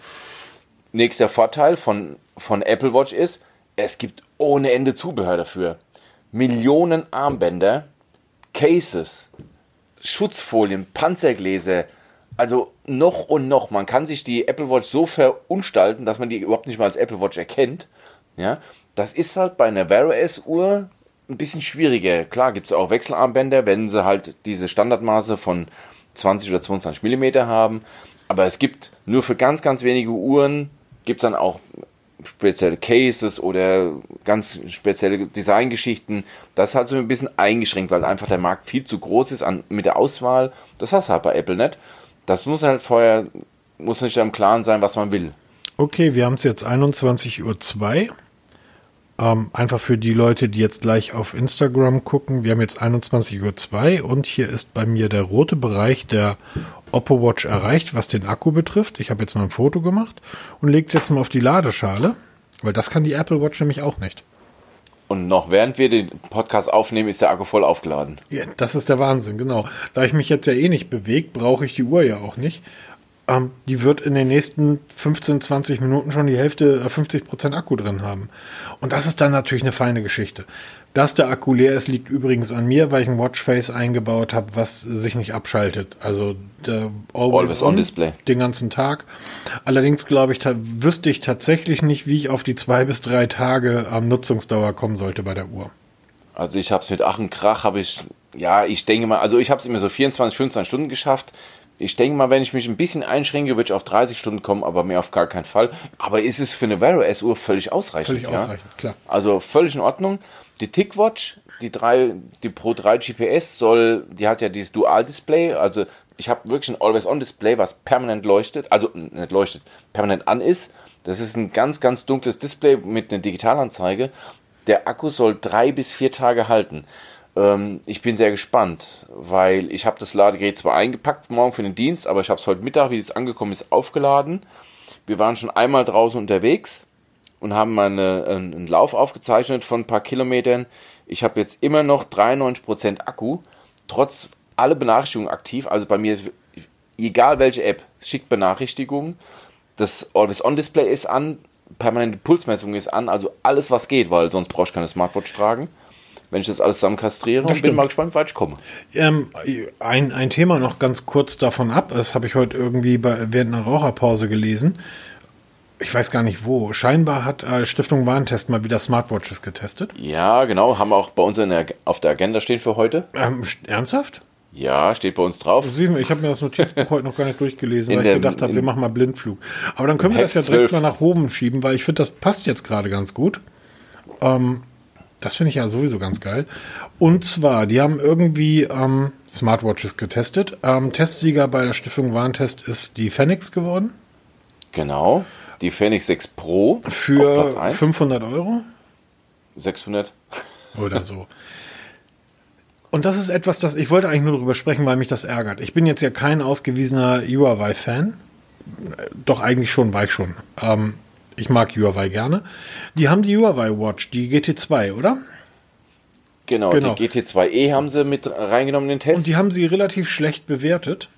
Nächster Vorteil von, von Apple Watch ist, es gibt ohne Ende Zubehör dafür. Millionen Armbänder, Cases, Schutzfolien, Panzergläser, also noch und noch. Man kann sich die Apple Watch so verunstalten, dass man die überhaupt nicht mal als Apple Watch erkennt. Ja, das ist halt bei einer Wear OS Uhr ein bisschen schwieriger. Klar gibt es auch Wechselarmbänder, wenn sie halt diese Standardmaße von 20 oder 22 mm haben. Aber es gibt nur für ganz, ganz wenige Uhren, gibt es dann auch spezielle Cases oder ganz spezielle Designgeschichten. Das halt so ein bisschen eingeschränkt, weil einfach der Markt viel zu groß ist an, mit der Auswahl. Das hast du halt bei Apple nicht. Das muss halt vorher, muss nicht im Klaren sein, was man will. Okay, wir haben es jetzt 21.02 Uhr. Ähm, einfach für die Leute, die jetzt gleich auf Instagram gucken. Wir haben jetzt 21.02 Uhr und hier ist bei mir der rote Bereich der Oppo Watch erreicht, was den Akku betrifft. Ich habe jetzt mal ein Foto gemacht und lege es jetzt mal auf die Ladeschale, weil das kann die Apple Watch nämlich auch nicht. Und noch während wir den Podcast aufnehmen, ist der Akku voll aufgeladen. Ja, das ist der Wahnsinn, genau. Da ich mich jetzt ja eh nicht bewege, brauche ich die Uhr ja auch nicht. Ähm, die wird in den nächsten 15, 20 Minuten schon die Hälfte, äh, 50 Prozent Akku drin haben. Und das ist dann natürlich eine feine Geschichte. Dass der Akku leer ist, liegt übrigens an mir, weil ich ein Watchface eingebaut habe, was sich nicht abschaltet. Also der Always, Always on, on Display. Den ganzen Tag. Allerdings glaube ich, wüsste ich tatsächlich nicht, wie ich auf die zwei bis drei Tage am Nutzungsdauer kommen sollte bei der Uhr. Also ich habe es mit Ach und Krach, habe ich, ja, ich denke mal, also ich habe es immer so 24, 25 Stunden geschafft. Ich denke mal, wenn ich mich ein bisschen einschränke, würde ich auf 30 Stunden kommen, aber mehr auf gar keinen Fall. Aber ist es für eine Wear OS-Uhr völlig ausreichend? Völlig ja? ausreichend, klar. Also völlig in Ordnung. Die TickWatch, die, 3, die Pro 3 GPS soll, die hat ja dieses Dual-Display, also ich habe wirklich ein Always-On-Display, was permanent leuchtet, also nicht leuchtet, permanent an ist. Das ist ein ganz, ganz dunkles Display mit einer Digitalanzeige. Der Akku soll drei bis vier Tage halten. Ähm, ich bin sehr gespannt, weil ich habe das Ladegerät zwar eingepackt morgen für den Dienst, aber ich habe es heute Mittag, wie es angekommen ist, aufgeladen. Wir waren schon einmal draußen unterwegs und haben mal eine, einen Lauf aufgezeichnet von ein paar Kilometern. Ich habe jetzt immer noch 93% Akku, trotz alle Benachrichtigungen aktiv. Also bei mir, egal welche App, schickt Benachrichtigungen. Das Always-On-Display ist an, permanente Pulsmessung ist an, also alles, was geht, weil sonst brauche ich keine Smartwatch tragen wenn ich das alles zusammen kastriere das und bin mal gespannt, weit ich komme. Ähm, ein, ein Thema noch ganz kurz davon ab, das habe ich heute irgendwie bei, während einer Raucherpause gelesen. Ich weiß gar nicht wo. Scheinbar hat äh, Stiftung Warentest mal wieder Smartwatches getestet. Ja, genau. Haben wir auch bei uns der, auf der Agenda stehen für heute. Ähm, ernsthaft? Ja, steht bei uns drauf. Ich habe mir das Notizbuch heute noch gar nicht durchgelesen, weil der, ich gedacht habe, wir machen mal Blindflug. Aber dann können wir das ja direkt 12. mal nach oben schieben, weil ich finde, das passt jetzt gerade ganz gut. Ähm, das finde ich ja sowieso ganz geil. Und zwar, die haben irgendwie ähm, Smartwatches getestet. Ähm, Testsieger bei der Stiftung Warentest ist die Phoenix geworden. Genau. Die Phoenix 6 Pro. Für 500 Euro. 600. Oder so. Und das ist etwas, das ich wollte eigentlich nur darüber sprechen, weil mich das ärgert. Ich bin jetzt ja kein ausgewiesener Huawei-Fan. Doch eigentlich schon, war ich schon. Ähm, ich mag Huawei gerne. Die haben die Huawei Watch, die GT2, oder? Genau, genau, die GT2e haben sie mit reingenommen in den Test. Und die haben sie relativ schlecht bewertet.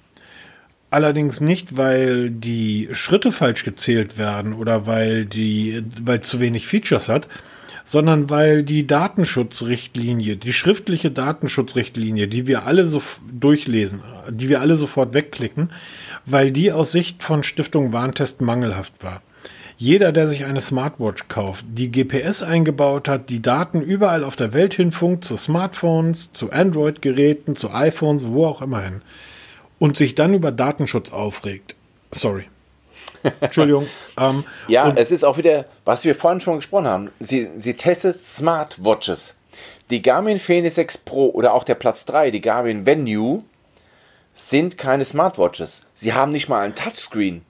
Allerdings nicht, weil die Schritte falsch gezählt werden oder weil die, weil zu wenig Features hat, sondern weil die Datenschutzrichtlinie, die schriftliche Datenschutzrichtlinie, die wir alle so durchlesen, die wir alle sofort wegklicken, weil die aus Sicht von Stiftung Warntest mangelhaft war. Jeder, der sich eine Smartwatch kauft, die GPS eingebaut hat, die Daten überall auf der Welt hinfunkt, zu Smartphones, zu Android-Geräten, zu iPhones, wo auch immer hin, und sich dann über Datenschutz aufregt. Sorry. Entschuldigung. Ähm, ja, es ist auch wieder, was wir vorhin schon gesprochen haben. Sie, sie testet Smartwatches. Die Garmin Fenix 6 Pro oder auch der Platz 3, die Garmin Venue, sind keine Smartwatches. Sie haben nicht mal ein Touchscreen.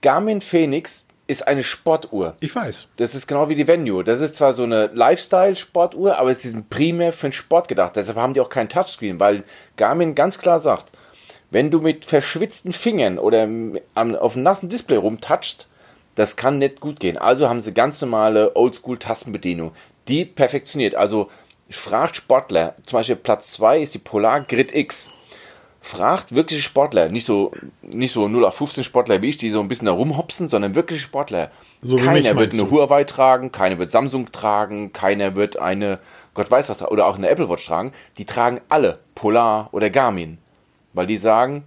Garmin Phoenix ist eine Sportuhr. Ich weiß. Das ist genau wie die Venue. Das ist zwar so eine Lifestyle-Sportuhr, aber es ist primär für den Sport gedacht. Deshalb haben die auch kein Touchscreen, weil Garmin ganz klar sagt, wenn du mit verschwitzten Fingern oder auf einem nassen Display rumtouchst, das kann nicht gut gehen. Also haben sie ganz normale Oldschool-Tastenbedienung. Die perfektioniert. Also fragt Sportler, zum Beispiel Platz 2 ist die Polar Grid X fragt wirkliche Sportler, nicht so, nicht so 0 auf 15 Sportler wie ich, die so ein bisschen da rumhopsen, sondern wirkliche Sportler. So keiner wird eine du? Huawei tragen, keiner wird Samsung tragen, keiner wird eine, Gott weiß was, oder auch eine Apple Watch tragen. Die tragen alle Polar oder Garmin. Weil die sagen,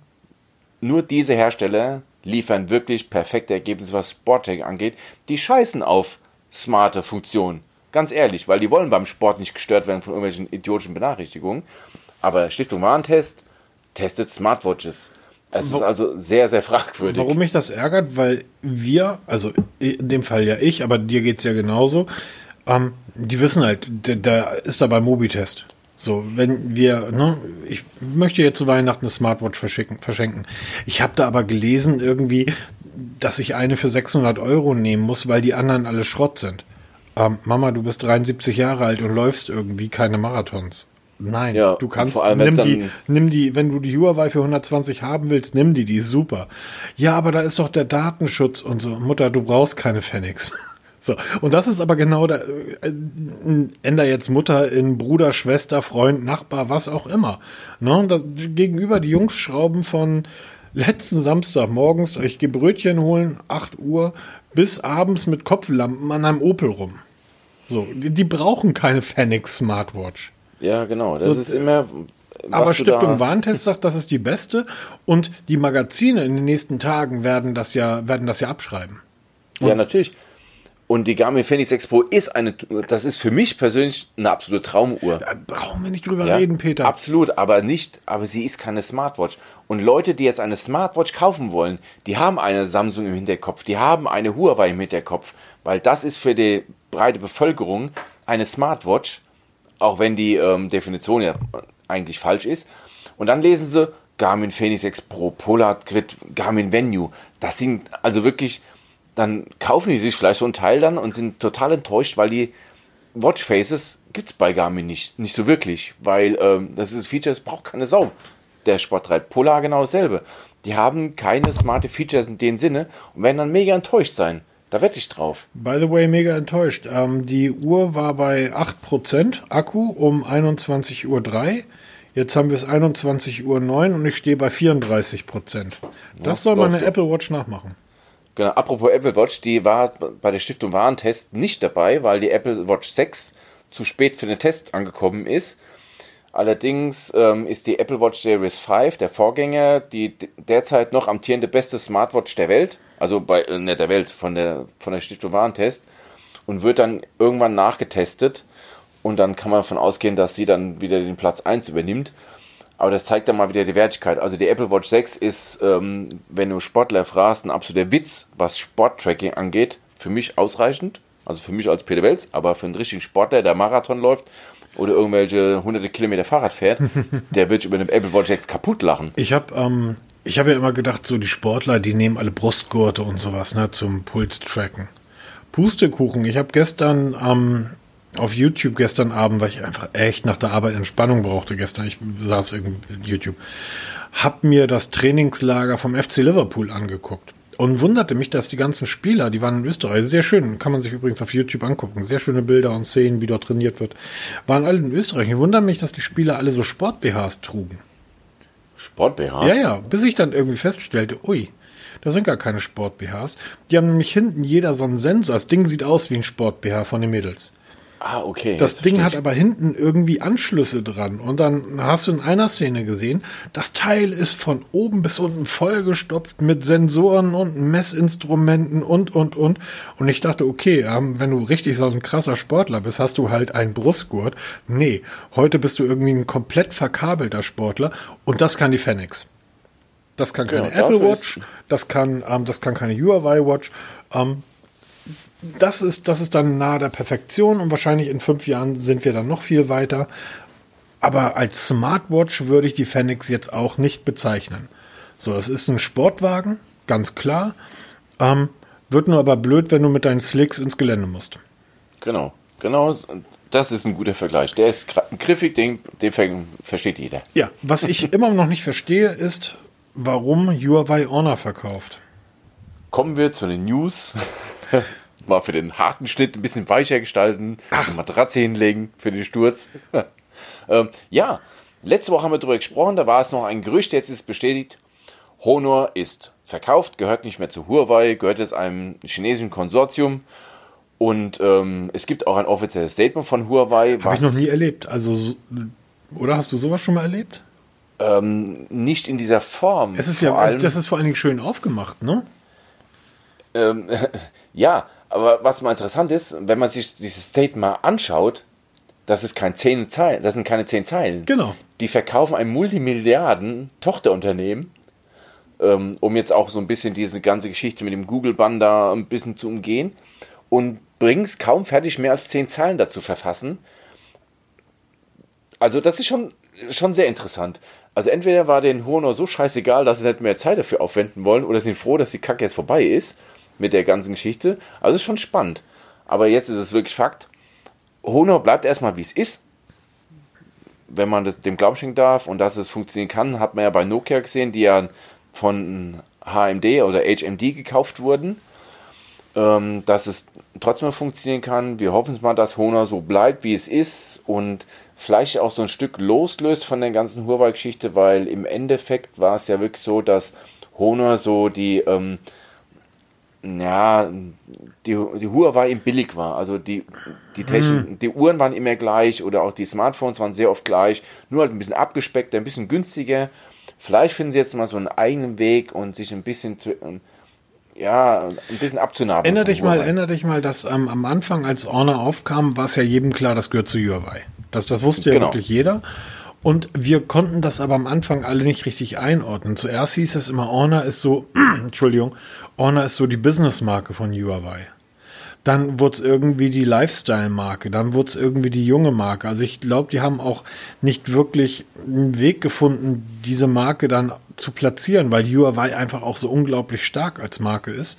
nur diese Hersteller liefern wirklich perfekte Ergebnisse, was Sporttech angeht. Die scheißen auf smarte Funktionen. Ganz ehrlich, weil die wollen beim Sport nicht gestört werden von irgendwelchen idiotischen Benachrichtigungen. Aber Stiftung Warentest testet Smartwatches. Es ist also sehr, sehr fragwürdig. Warum mich das ärgert, weil wir, also in dem Fall ja ich, aber dir geht's ja genauso, ähm, die wissen halt, da ist da beim Mobitest. So, wenn wir, ne, ich möchte jetzt zu Weihnachten eine Smartwatch verschenken. Ich habe da aber gelesen irgendwie, dass ich eine für 600 Euro nehmen muss, weil die anderen alle Schrott sind. Ähm, Mama, du bist 73 Jahre alt und läufst irgendwie keine Marathons. Nein, Ja, du kannst, vor allem, nimm die, nimm die, wenn du die Huawei für 120 haben willst, nimm die, die ist super. Ja, aber da ist doch der Datenschutz und so. Mutter, du brauchst keine Phoenix. So, und das ist aber genau der, äh, änder jetzt Mutter in Bruder, Schwester, Freund, Nachbar, was auch immer. Ne? Da, gegenüber die Jungs schrauben von letzten Samstag morgens, ich gehe Brötchen holen, 8 Uhr, bis abends mit Kopflampen an einem Opel rum. So, die, die brauchen keine Phoenix Smartwatch. Ja, genau. Das So, ist immer. Aber Stiftung Warentest sagt, das ist die beste und die Magazine in den nächsten Tagen werden das ja, werden das ja abschreiben. Ja, natürlich. Und die Garmin Fenix 6 Pro ist eine, das ist für mich persönlich eine absolute Traumuhr. Da brauchen wir nicht drüber Ja, reden, Peter. Absolut, aber nicht, aber sie ist keine Smartwatch. Und Leute, die jetzt eine Smartwatch kaufen wollen, die haben eine Samsung im Hinterkopf, die haben eine Huawei im Hinterkopf, weil das ist für die breite Bevölkerung eine Smartwatch, auch wenn die ähm, Definition ja eigentlich falsch ist. Und dann lesen sie Garmin Fenix 6 Pro, Polar Grid, Garmin Venue. Das sind also wirklich, dann kaufen die sich vielleicht so ein Teil dann und sind total enttäuscht, weil die Watchfaces gibt es bei Garmin nicht, nicht so wirklich, weil ähm, das ist Feature, das braucht keine Sau. Der Sportreit Polar genau dasselbe. Die haben keine smarte Features in dem Sinne und werden dann mega enttäuscht sein. Da wette ich drauf. By the way, mega enttäuscht. Ähm, die Uhr war bei 8% Akku um 21.03 Uhr. Jetzt haben wir es 21.09 Uhr und ich stehe bei 34%. Das soll läuft meine doch. Apple Watch nachmachen. Genau, apropos Apple Watch, die war bei der Stiftung Warentest nicht dabei, weil die Apple Watch 6 zu spät für den Test angekommen ist. Allerdings ähm, ist die Apple Watch Series 5, der Vorgänger, die derzeit noch amtierende beste Smartwatch der Welt, also bei äh, der Welt, von der, von der Stiftung Warentest und wird dann irgendwann nachgetestet und dann kann man davon ausgehen, dass sie dann wieder den Platz 1 übernimmt. Aber das zeigt dann mal wieder die Wertigkeit. Also die Apple Watch 6 ist, ähm, wenn du Sportler fragst, ein absoluter Witz, was Sporttracking angeht. Für mich ausreichend. Also für mich als Peter Welz, aber für einen richtigen Sportler, der Marathon läuft oder irgendwelche hunderte Kilometer Fahrrad fährt, der wird über eine Apple Watch 6 kaputt lachen. Ich habe ähm, ich hab ja immer gedacht, so die Sportler, die nehmen alle Brustgurte und sowas ne, zum Puls-Tracken. Pustekuchen. Ich habe gestern ähm, auf YouTube gestern Abend, weil ich einfach echt nach der Arbeit Entspannung brauchte gestern, ich saß irgendwie YouTube, hab mir das Trainingslager vom FC Liverpool angeguckt und wunderte mich, dass die ganzen Spieler, die waren in Österreich, sehr schön, kann man sich übrigens auf YouTube angucken, sehr schöne Bilder und Szenen, wie dort trainiert wird, waren alle in Österreich. Ich wundere mich, dass die Spieler alle so Sport-BHs trugen. Sport-BHs? Ja, ja, bis ich dann irgendwie feststellte, ui, da sind gar keine Sport-BHs. Die haben nämlich hinten jeder so einen Sensor. Das Ding sieht aus wie ein Sport-BH von den Mädels. Ah, okay. Das jetzt Ding hat aber hinten irgendwie Anschlüsse dran. Und dann hast du in einer Szene gesehen, das Teil ist von oben bis unten vollgestopft mit Sensoren und Messinstrumenten und, und, und. Und ich dachte, okay, ähm, wenn du richtig so ein krasser Sportler bist, hast du halt einen Brustgurt. Nee, heute bist du irgendwie ein komplett verkabelter Sportler. Und das kann die Fenix. Das kann keine Ja, Apple dafür Watch, das kann, ähm, das kann keine Huawei Watch. Ähm, das ist, das ist dann nahe der Perfektion und wahrscheinlich in fünf Jahren sind wir dann noch viel weiter. Aber als Smartwatch würde ich die Fenix jetzt auch nicht bezeichnen. So, es ist ein Sportwagen, ganz klar. Ähm, wird nur aber blöd, wenn du mit deinen Slicks ins Gelände musst. Genau, genau. Das ist ein guter Vergleich. Der ist griffig, den, den ver versteht jeder. Ja, was ich immer noch nicht verstehe, ist, warum Huawei Honor verkauft. Kommen wir zu den News. Mal für den harten Schnitt ein bisschen weicher gestalten, eine Matratze hinlegen für den Sturz. ähm, ja, letzte Woche haben wir darüber gesprochen, da war es noch ein Gerücht, jetzt ist bestätigt, Honor ist verkauft, gehört nicht mehr zu Huawei, gehört jetzt einem chinesischen Konsortium und ähm, es gibt auch ein offizielles Statement von Huawei, Habe ich noch nie erlebt. Also, so- oder hast du sowas schon mal erlebt? ähm, nicht in dieser Form. Es ist Vor ja, allem- das ist vor allen Dingen schön aufgemacht, ne? Ähm, ja, Aber was mal interessant ist, wenn man sich dieses State mal anschaut, das ist kein zehn Zeilen, das sind keine zehn Zeilen. Genau. Die verkaufen ein Multimilliarden-Tochterunternehmen, ähm, um jetzt auch so ein bisschen diese ganze Geschichte mit dem Google-Bann da ein bisschen zu umgehen und bringen es kaum fertig, mehr als zehn Zeilen dazu verfassen. Also das ist schon, schon sehr interessant. Also entweder war den Honor so scheißegal, dass sie nicht mehr Zeit dafür aufwenden wollen, oder sind froh, dass die Kacke jetzt vorbei ist mit der ganzen Geschichte. Also ist schon spannend. Aber jetzt ist es wirklich Fakt. Honor bleibt erstmal wie es ist. Wenn man dem Glauben schenken darf und dass es funktionieren kann, hat man ja bei Nokia gesehen, die ja von HMD oder HMD gekauft wurden. Ähm, dass es trotzdem funktionieren kann. Wir hoffen es mal, dass Honor so bleibt, wie es ist und vielleicht auch so ein Stück loslöst von der ganzen Huawei-Geschichte, weil im Endeffekt war es ja wirklich so, dass Honor so die ähm, ja, die, die Huawei im billig war. Also die, die, Technik, hm. die Uhren waren immer gleich oder auch die Smartphones waren sehr oft gleich, nur halt ein bisschen abgespeckter, ein bisschen günstiger. Vielleicht finden sie jetzt mal so einen eigenen Weg und sich ein bisschen zu, ähm, ja, ein bisschen abzunahmen. Erinner dich mal, erinner dich mal, dass ähm, am Anfang, als Honor aufkam, war es ja jedem klar, das gehört zu Huawei. Das, das wusste ja genau. wirklich jeder. Und wir konnten das aber am Anfang alle nicht richtig einordnen. Zuerst hieß es immer, Honor ist so, Entschuldigung, Honor ist so die Businessmarke von Huawei. Dann wurde es irgendwie die Lifestyle-Marke, dann wurde es irgendwie die junge Marke. Also ich glaube, die haben auch nicht wirklich einen Weg gefunden, diese Marke dann zu platzieren, weil Huawei einfach auch so unglaublich stark als Marke ist.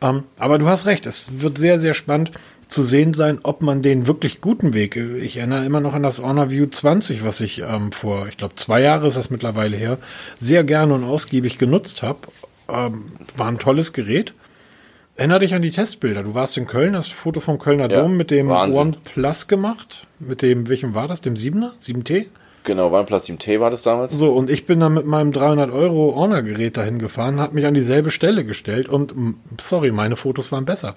Ähm, aber du hast recht, es wird sehr, sehr spannend zu sehen sein, ob man den wirklich guten Weg, ich erinnere immer noch an das Honor View 20, was ich ähm, vor, ich glaube, zwei Jahre ist das mittlerweile her, sehr gerne und ausgiebig genutzt habe. Ähm, war ein tolles Gerät. Erinner dich an die Testbilder. Du warst in Köln, hast ein Foto vom Kölner ja, Dom mit dem Wahnsinn. OnePlus gemacht. Mit dem, welchem war das? Dem 7er? 7T? Genau, OnePlus 7T war das damals. So, und ich bin dann mit meinem 300 Euro Honor-Gerät dahin gefahren, habe mich an dieselbe Stelle gestellt und, sorry, meine Fotos waren besser.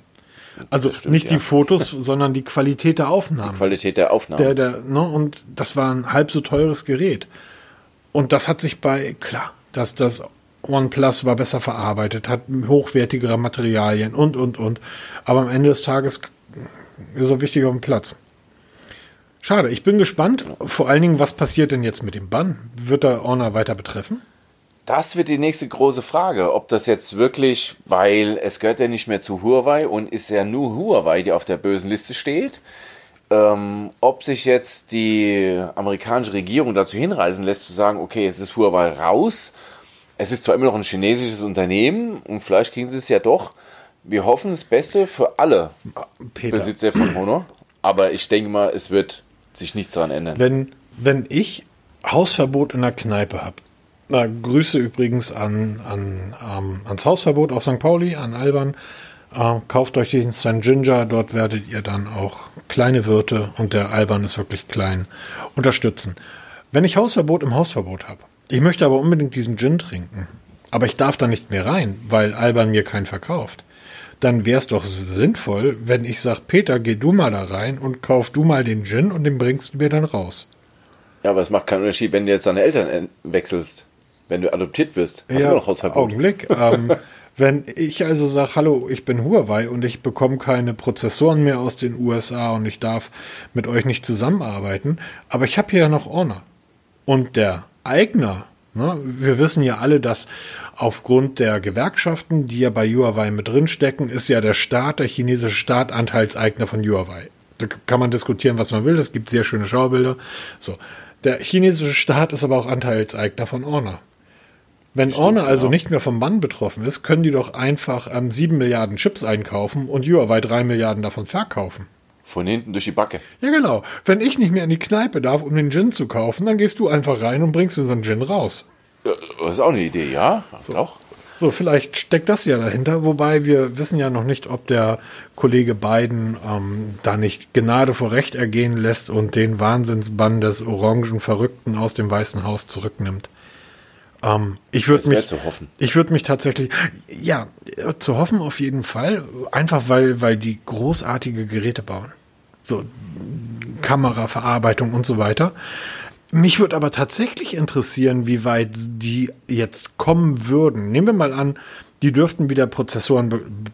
Also stimmt, nicht ja. die Fotos, sondern die Qualität der Aufnahmen. Die Qualität der Aufnahmen. Der, der, ne, und das war ein halb so teures Gerät. Und das hat sich bei, klar, dass das OnePlus war besser verarbeitet, hat hochwertigere Materialien und, und, und. Aber am Ende des Tages ist er wichtig auf dem Platz. Schade, ich bin gespannt. Vor allen Dingen, was passiert denn jetzt mit dem Bann? Wird der Honor weiter betreffen? Das wird die nächste große Frage, ob das jetzt wirklich, weil es gehört ja nicht mehr zu Huawei und ist ja nur Huawei, die auf der bösen Liste steht, ähm, ob sich jetzt die amerikanische Regierung dazu hinreißen lässt, zu sagen, okay, es ist Huawei raus, es ist zwar immer noch ein chinesisches Unternehmen und vielleicht kriegen sie es ja doch. Wir hoffen das Beste für alle Peter. Besitzer von Honor, aber ich denke mal, es wird sich nichts daran ändern. Wenn, wenn ich Hausverbot in der Kneipe habe, na, Grüße übrigens an, an, ähm, ans Hausverbot auf St. Pauli, an Alban. Äh, kauft euch den St. Ginger, dort werdet ihr dann auch kleine Wirte und der Alban ist wirklich klein unterstützen. Wenn ich Hausverbot im Hausverbot habe, ich möchte aber unbedingt diesen Gin trinken, aber ich darf da nicht mehr rein, weil Alban mir keinen verkauft, dann wäre es doch sinnvoll, wenn ich sage, Peter, geh du mal da rein und kauf du mal den Gin und den bringst du mir dann raus. Ja, aber es macht keinen Unterschied, wenn du jetzt deine Eltern wechselst. Wenn du adoptiert wirst, hast ja, du noch Hausverbot. Augenblick. ähm, wenn ich also sage, hallo, ich bin Huawei und ich bekomme keine Prozessoren mehr aus den USA und ich darf mit euch nicht zusammenarbeiten, aber ich habe hier ja noch Honor. Und der Eigner, ne, wir wissen ja alle, dass aufgrund der Gewerkschaften, die ja bei Huawei mit drinstecken, ist ja der Staat, der chinesische Staat, Anteilseigner von Huawei. Da kann man diskutieren, was man will. Es gibt sehr schöne Schaubilder. So. Der chinesische Staat ist aber auch Anteilseigner von Honor. Wenn Stimmt, Orne also genau. nicht mehr vom Bann betroffen ist, können die doch einfach ähm, 7 Milliarden Chips einkaufen und Huawei 3 Milliarden davon verkaufen. Von hinten durch die Backe. Ja, genau. Wenn ich nicht mehr in die Kneipe darf, um den Gin zu kaufen, dann gehst du einfach rein und bringst unseren Gin raus. Das ist auch eine Idee, ja. So. Auch. So, vielleicht steckt das ja dahinter, wobei wir wissen ja noch nicht, ob der Kollege Biden ähm, da nicht Gnade vor Recht ergehen lässt und den Wahnsinnsbann des orangen Verrückten aus dem Weißen Haus zurücknimmt. Ähm, ich würde mich, zu hoffen. ich würde mich tatsächlich, ja, zu hoffen auf jeden Fall, einfach weil, weil die großartige Geräte bauen. So, Kameraverarbeitung und so weiter. Mich würde aber tatsächlich interessieren, wie weit die jetzt kommen würden. Nehmen wir mal an, die dürften wieder Prozessoren,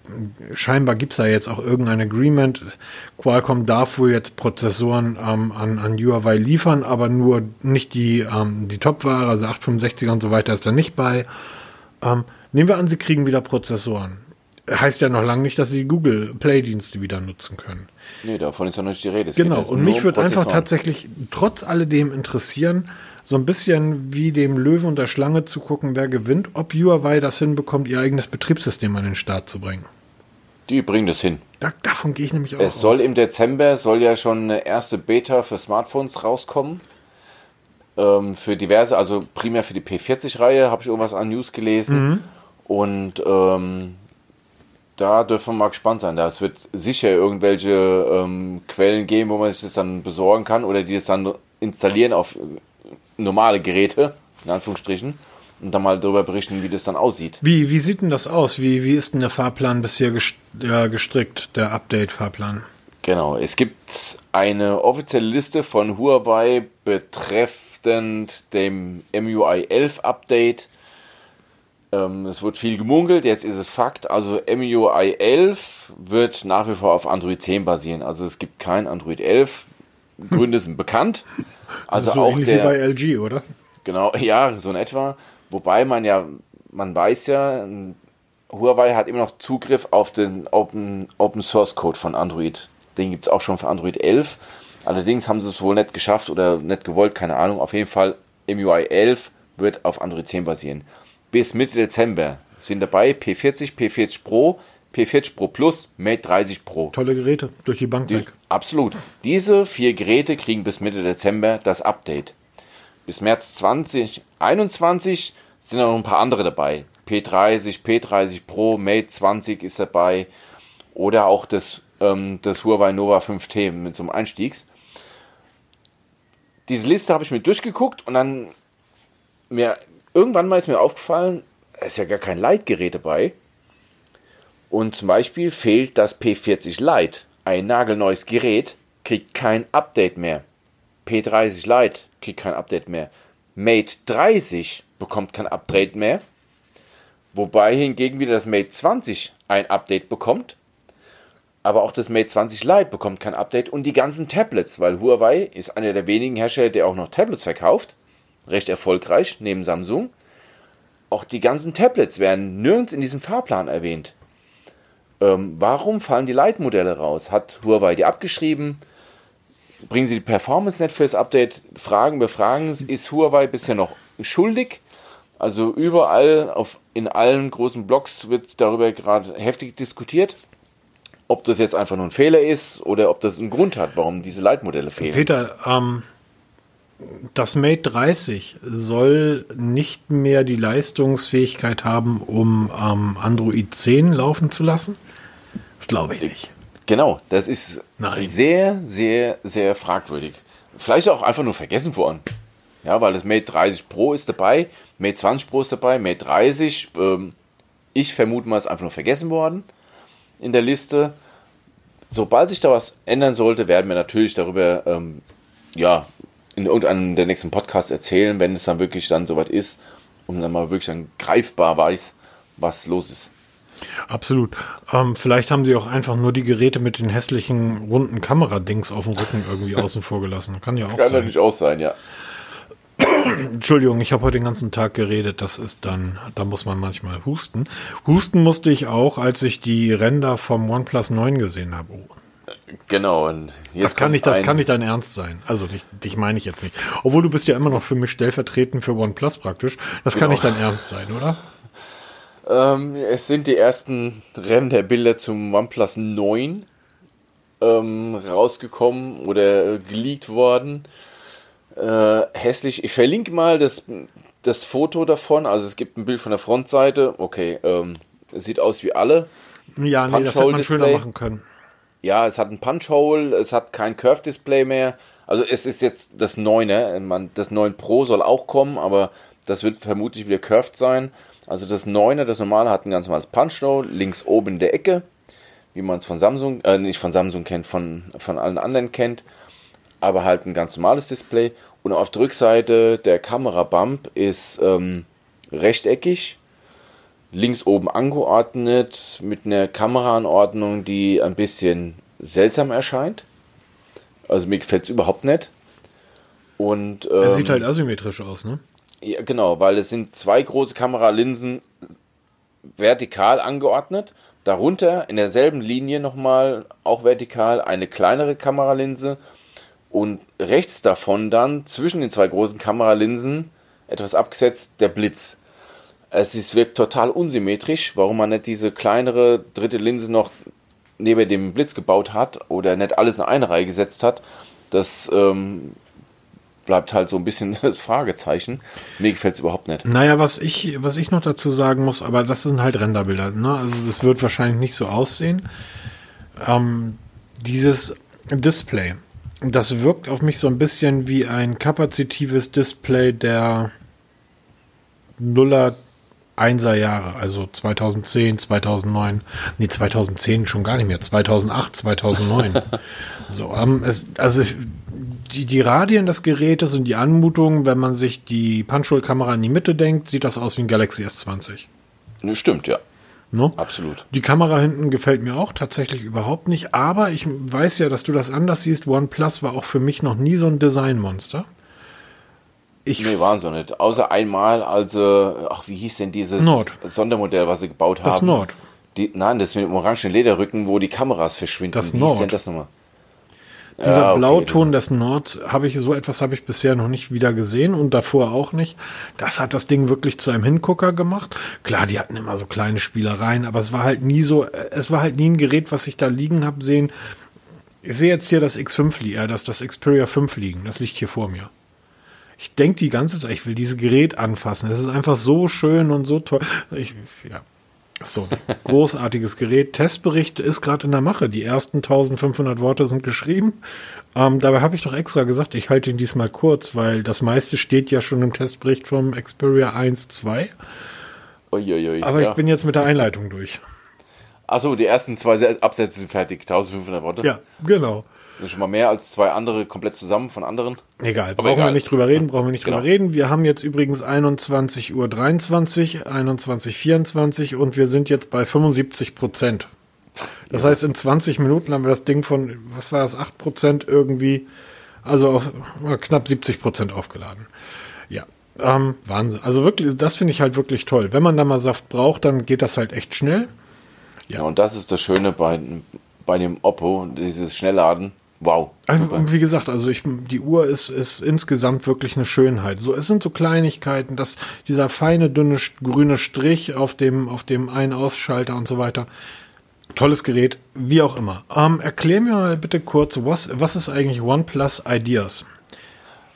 scheinbar gibt es da jetzt auch irgendein Agreement. Qualcomm darf wohl jetzt Prozessoren ähm, an, an Huawei liefern, aber nur nicht die, ähm, die Top-Ware, also 865er und so weiter ist da nicht bei. Ähm, nehmen wir an, sie kriegen wieder Prozessoren. Heißt ja noch lange nicht, dass sie Google Play-Dienste wieder nutzen können. Nee, davon ist ja noch nicht die Rede. Es genau, und mich würde einfach tatsächlich trotz alledem interessieren, so ein bisschen wie dem Löwen und der Schlange zu gucken, wer gewinnt, ob Huawei das hinbekommt, ihr eigenes Betriebssystem an den Start zu bringen. Die bringen das hin. Da, davon gehe ich nämlich auch Es aus. soll im Dezember, soll ja schon eine erste Beta für Smartphones rauskommen. Ähm, für diverse, also primär für die P40-Reihe habe ich irgendwas an News gelesen. Mhm. Und ähm, da dürfen wir mal gespannt sein. Da es wird sicher irgendwelche ähm, Quellen geben, wo man sich das dann besorgen kann oder die es dann installieren auf normale Geräte, in Anführungsstrichen, und dann mal darüber berichten, wie das dann aussieht. Wie, wie sieht denn das aus? Wie, wie ist denn der Fahrplan bisher gestrickt, der Update-Fahrplan? Genau, es gibt eine offizielle Liste von Huawei betreffend dem MUI 11 Update. Ähm, es wird viel gemunkelt, jetzt ist es Fakt. Also MUI 11 wird nach wie vor auf Android 10 basieren. Also es gibt kein Android 11. Gründe sind bekannt. Also so auch der, wie bei LG, oder? Genau, ja, so in etwa. Wobei man ja, man weiß ja, Huawei hat immer noch Zugriff auf den Open, Open Source Code von Android. Den gibt es auch schon für Android 11. Allerdings haben sie es wohl nicht geschafft oder nicht gewollt, keine Ahnung. Auf jeden Fall, MUI 11 wird auf Android 10 basieren. Bis Mitte Dezember sind dabei P40, P40 Pro, P40 Pro Plus, Mate 30 Pro. Tolle Geräte, durch die Bank die, weg. Absolut. Diese vier Geräte kriegen bis Mitte Dezember das Update. Bis März 2021 sind noch ein paar andere dabei. P30, P30 Pro, Mate 20 ist dabei. Oder auch das, ähm, das Huawei Nova 5T mit so einem Einstiegs. Diese Liste habe ich mir durchgeguckt und dann mir irgendwann mal ist mir aufgefallen, es ist ja gar kein Leitgerät dabei. Und zum Beispiel fehlt das P40 Lite. Ein nagelneues Gerät kriegt kein Update mehr. P30 Lite kriegt kein Update mehr. Mate 30 bekommt kein Update mehr. Wobei hingegen wieder das Mate 20 ein Update bekommt. Aber auch das Mate 20 Lite bekommt kein Update und die ganzen Tablets, weil Huawei ist einer der wenigen Hersteller, der auch noch Tablets verkauft. Recht erfolgreich, neben Samsung. Auch die ganzen Tablets werden nirgends in diesem Fahrplan erwähnt. Ähm, warum fallen die Leitmodelle raus? Hat Huawei die abgeschrieben? Bringen sie die Performance nicht für das Update? Fragen, befragen. Ist Huawei bisher noch schuldig? Also überall, auf, in allen großen Blogs wird darüber gerade heftig diskutiert, ob das jetzt einfach nur ein Fehler ist oder ob das einen Grund hat, warum diese Leitmodelle fehlen. Peter, ähm, das Mate 30 soll nicht mehr die Leistungsfähigkeit haben, um ähm, Android 10 laufen zu lassen? Das glaube ich nicht. Genau, das ist Nein. sehr, sehr, sehr fragwürdig. Vielleicht auch einfach nur vergessen worden. Ja, weil das Mate 30 Pro ist dabei, Mate 20 Pro ist dabei, Mate 30, ähm, ich vermute mal, ist einfach nur vergessen worden in der Liste. Sobald sich da was ändern sollte, werden wir natürlich darüber ähm, ja, in irgendeinem der nächsten Podcasts erzählen, wenn es dann wirklich dann soweit ist und dann mal wirklich dann greifbar weiß, was los ist. Absolut. Ähm, vielleicht haben sie auch einfach nur die Geräte mit den hässlichen runden Kameradings auf dem Rücken irgendwie außen vor gelassen. Kann ja auch Kann sein. Kann natürlich auch sein, ja. Entschuldigung, ich habe heute den ganzen Tag geredet. Das ist dann, da muss man manchmal husten. Husten musste ich auch, als ich die Ränder vom OnePlus 9 gesehen habe. Oh. Genau. Und das kann nicht, das kann nicht dein Ernst sein. Also dich, dich meine ich jetzt nicht. Obwohl du bist ja immer noch für mich stellvertretend für OnePlus praktisch. Das genau. kann nicht dein Ernst sein, oder? Ähm, es sind die ersten Renderbilder zum OnePlus 9 ähm, rausgekommen oder geleakt worden. Äh, hässlich. Ich verlinke mal das, das Foto davon. Also es gibt ein Bild von der Frontseite. Okay, ähm, sieht aus wie alle. Ja, nee, das hätte man schöner machen können. Ja, es hat ein Punch-Hole, es hat kein Curve-Display mehr. Also es ist jetzt das 9, ne? das 9 Pro soll auch kommen, aber das wird vermutlich wieder curved sein. Also das 9er, das normale, hat ein ganz normales Punch-Hole, links oben in der Ecke, wie man es von Samsung, äh, nicht von Samsung kennt, von, von allen anderen kennt, aber halt ein ganz normales Display. Und auf der Rückseite der Kamerabump ist ähm, rechteckig, links oben angeordnet, mit einer Kameraanordnung, die ein bisschen seltsam erscheint. Also mir gefällt es überhaupt nicht. Und, ähm, Er sieht halt asymmetrisch aus, ne? Ja, genau, weil es sind zwei große Kameralinsen vertikal angeordnet. Darunter in derselben Linie nochmal, auch vertikal, eine kleinere Kameralinse. Und rechts davon dann, zwischen den zwei großen Kameralinsen, etwas abgesetzt, der Blitz. Es ist, wirkt total unsymmetrisch, warum man nicht diese kleinere dritte Linse noch neben dem Blitz gebaut hat oder nicht alles in eine Reihe gesetzt hat. Das ähm, bleibt halt so ein bisschen das Fragezeichen. Mir gefällt es überhaupt nicht. Naja, was ich, was ich noch dazu sagen muss, aber das sind halt Renderbilder, ne? Also das wird wahrscheinlich nicht so aussehen. Ähm, dieses Display, das wirkt auf mich so ein bisschen wie ein kapazitives Display der Nuller Einser Jahre, also 2010, 2009, nee, 2010 schon gar nicht mehr, 2008, 2009. so, ähm, es, also ich, die, die Radien des Gerätes und die Anmutung, wenn man sich die Punch-Hole-Kamera in die Mitte denkt, sieht das aus wie ein Galaxy S20. Ne, Stimmt, ja. Ne? Absolut. Die Kamera hinten gefällt mir auch tatsächlich überhaupt nicht, aber ich weiß ja, dass du das anders siehst. OnePlus war auch für mich noch nie so ein Designmonster. Ich Nee, waren sie nicht. Außer einmal, also, ach, wie hieß denn dieses Nord. Sondermodell, was sie gebaut haben? Das Nord. Die, nein, das mit dem orangen Lederrücken, wo die Kameras verschwinden. Das wie hieß Nord. denn das nochmal? Dieser Ja, okay, Blauton des Nords habe ich so etwas habe ich bisher noch nicht wieder gesehen und davor auch nicht. Das hat das Ding wirklich zu einem Hingucker gemacht. Klar, die hatten immer so kleine Spielereien, aber es war halt nie so, es war halt nie ein Gerät, was ich da liegen habe sehen. Ich sehe jetzt hier das X5 liegen, äh, das das Xperia 5 liegen. Das liegt hier vor mir. Ich denke die ganze Zeit, ich will dieses Gerät anfassen. Es ist einfach so schön und so toll. Ich, ja. So, großartiges Gerät. Testbericht ist gerade in der Mache. Die ersten 1500 Worte sind geschrieben. Ähm, dabei habe ich doch extra gesagt, ich halte ihn diesmal kurz, weil das meiste steht ja schon im Testbericht vom Xperia 1, 2. Uiuiui, Aber ja. ich bin jetzt mit der Einleitung durch. Achso, die ersten zwei Absätze sind fertig. 1500 Worte. Ja, genau. Das ist schon mal mehr als zwei andere komplett zusammen von anderen. Egal, Aber brauchen wir egal. nicht drüber reden, brauchen wir nicht Genau. drüber reden. Wir haben jetzt übrigens 21.23 Uhr, 21.24 und wir sind jetzt bei 75 Prozent. Das heißt, in 20 Minuten haben wir das Ding von, was war das, 8 Prozent irgendwie, also auf knapp 70 Prozent aufgeladen. Ja, ähm, Wahnsinn. Also wirklich, das finde ich halt wirklich toll. Wenn man da mal Saft braucht, dann geht das halt echt schnell. Ja, und das ist das Schöne bei, bei dem Oppo, dieses Schnellladen. Wow. Also, super. wie gesagt, also ich, die Uhr ist, ist insgesamt wirklich eine Schönheit. So, es sind so Kleinigkeiten, dass dieser feine, dünne, grüne Strich auf dem, auf dem Ein-Ausschalter und so weiter. Tolles Gerät, wie auch immer. Ähm, erklär mir mal bitte kurz, was, was ist eigentlich OnePlus Ideas?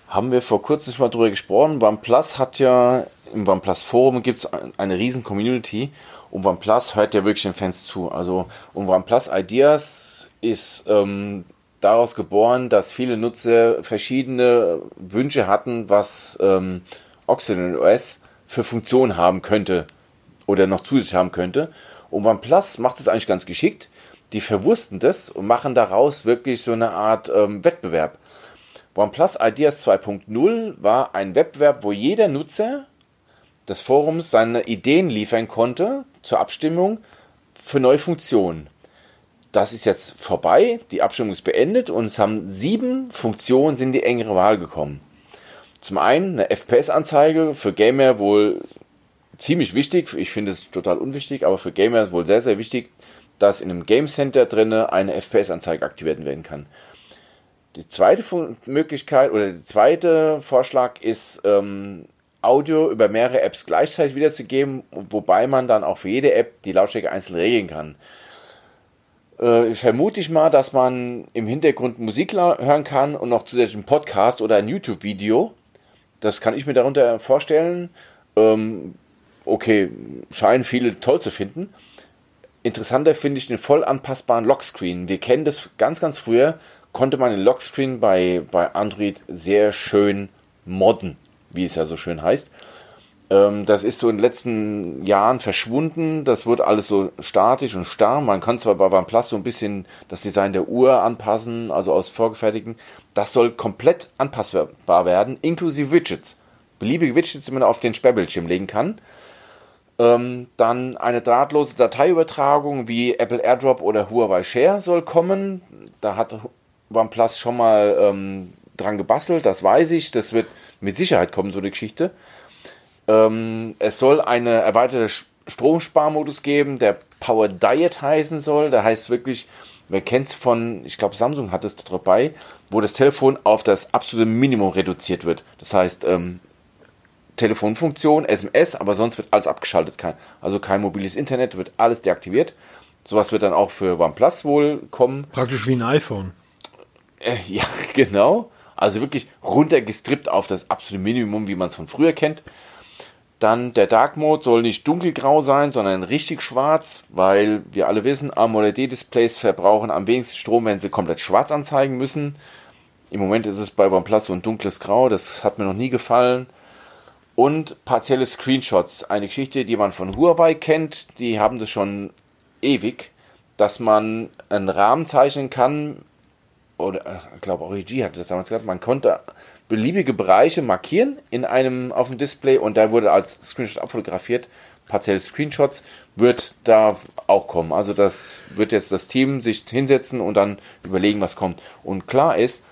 Haben wir vor kurzem schon mal drüber gesprochen. OnePlus hat ja, im OnePlus Forum gibt es eine riesen Community und OnePlus hört ja wirklich den Fans zu. Also, und OnePlus Ideas ist ähm, daraus geboren, dass viele Nutzer verschiedene Wünsche hatten, was ähm, Occidental OS für Funktionen haben könnte oder noch zusätzlich haben könnte. Und OnePlus macht es eigentlich ganz geschickt. Die verwursten das und machen daraus wirklich so eine Art ähm, Wettbewerb. OnePlus Ideas 2.0 war ein Wettbewerb, wo jeder Nutzer des Forums seine Ideen liefern konnte zur Abstimmung für neue Funktionen. Das ist jetzt vorbei, die Abstimmung ist beendet und es haben sieben Funktionen sind in die engere Wahl gekommen. Zum einen eine FPS-Anzeige für Gamer wohl ziemlich wichtig. Ich finde es total unwichtig, aber für Gamer ist wohl sehr, sehr wichtig, dass in einem Game Center drinne eine FPS-Anzeige aktiviert werden kann. Die zweite Möglichkeit oder der zweite Vorschlag ist, ähm, Audio über mehrere Apps gleichzeitig wiederzugeben, wobei man dann auch für jede App die Lautstärke einzeln regeln kann. Äh, vermute ich mal, dass man im Hintergrund Musik hören kann und noch zusätzlich einen Podcast oder ein YouTube-Video. Das kann ich mir darunter vorstellen. Ähm, okay, scheinen viele toll zu finden. Interessanter finde ich den voll anpassbaren Lockscreen. Wir kennen das ganz, ganz früher, konnte man den Lockscreen bei, bei Android sehr schön modden, wie es ja so schön heißt. Ähm, das ist so in den letzten Jahren verschwunden. Das wird alles so statisch und starr. Man kann zwar bei OnePlus so ein bisschen das Design der Uhr anpassen, also aus vorgefertigten. Das soll komplett anpassbar werden, inklusive Widgets. Beliebige Widgets, die man auf den Sperrbildschirm legen kann. Ähm, dann eine drahtlose Dateiübertragung wie Apple AirDrop oder Huawei Share soll kommen. Da hat OnePlus schon mal ähm, dran gebastelt, das weiß ich. Das wird mit Sicherheit kommen, so eine Geschichte. Ähm, es soll eine erweiterte Stromsparmodus geben, der Power Diet heißen soll. Der heißt wirklich, wer kennt es von, ich glaube Samsung hat es dabei, wo das Telefon auf das absolute Minimum reduziert wird. Das heißt, ähm, Telefonfunktion, SMS, aber sonst wird alles abgeschaltet. Kein, also kein mobiles Internet, wird alles deaktiviert. Sowas wird dann auch für OnePlus wohl kommen. Praktisch wie ein iPhone. Äh, ja, genau. Also wirklich runtergestrippt auf das absolute Minimum, wie man es von früher kennt. Dann der Dark Mode soll nicht dunkelgrau sein, sondern richtig schwarz, weil wir alle wissen, AMOLED-Displays verbrauchen am wenigsten Strom, wenn sie komplett schwarz anzeigen müssen. Im Moment ist es bei OnePlus so ein dunkles Grau, das hat mir noch nie gefallen. Und partielle Screenshots, eine Geschichte, die man von Huawei kennt, die haben das schon ewig, dass man einen Rahmen zeichnen kann, oder äh, ich glaube Origi hatte das damals gesagt, man konnte beliebige Bereiche markieren in einem auf dem Display und da wurde als Screenshot abfotografiert. Partielle Screenshots wird da auch kommen. Also das wird jetzt das Team sich hinsetzen und dann überlegen, was kommt. Und klar ist,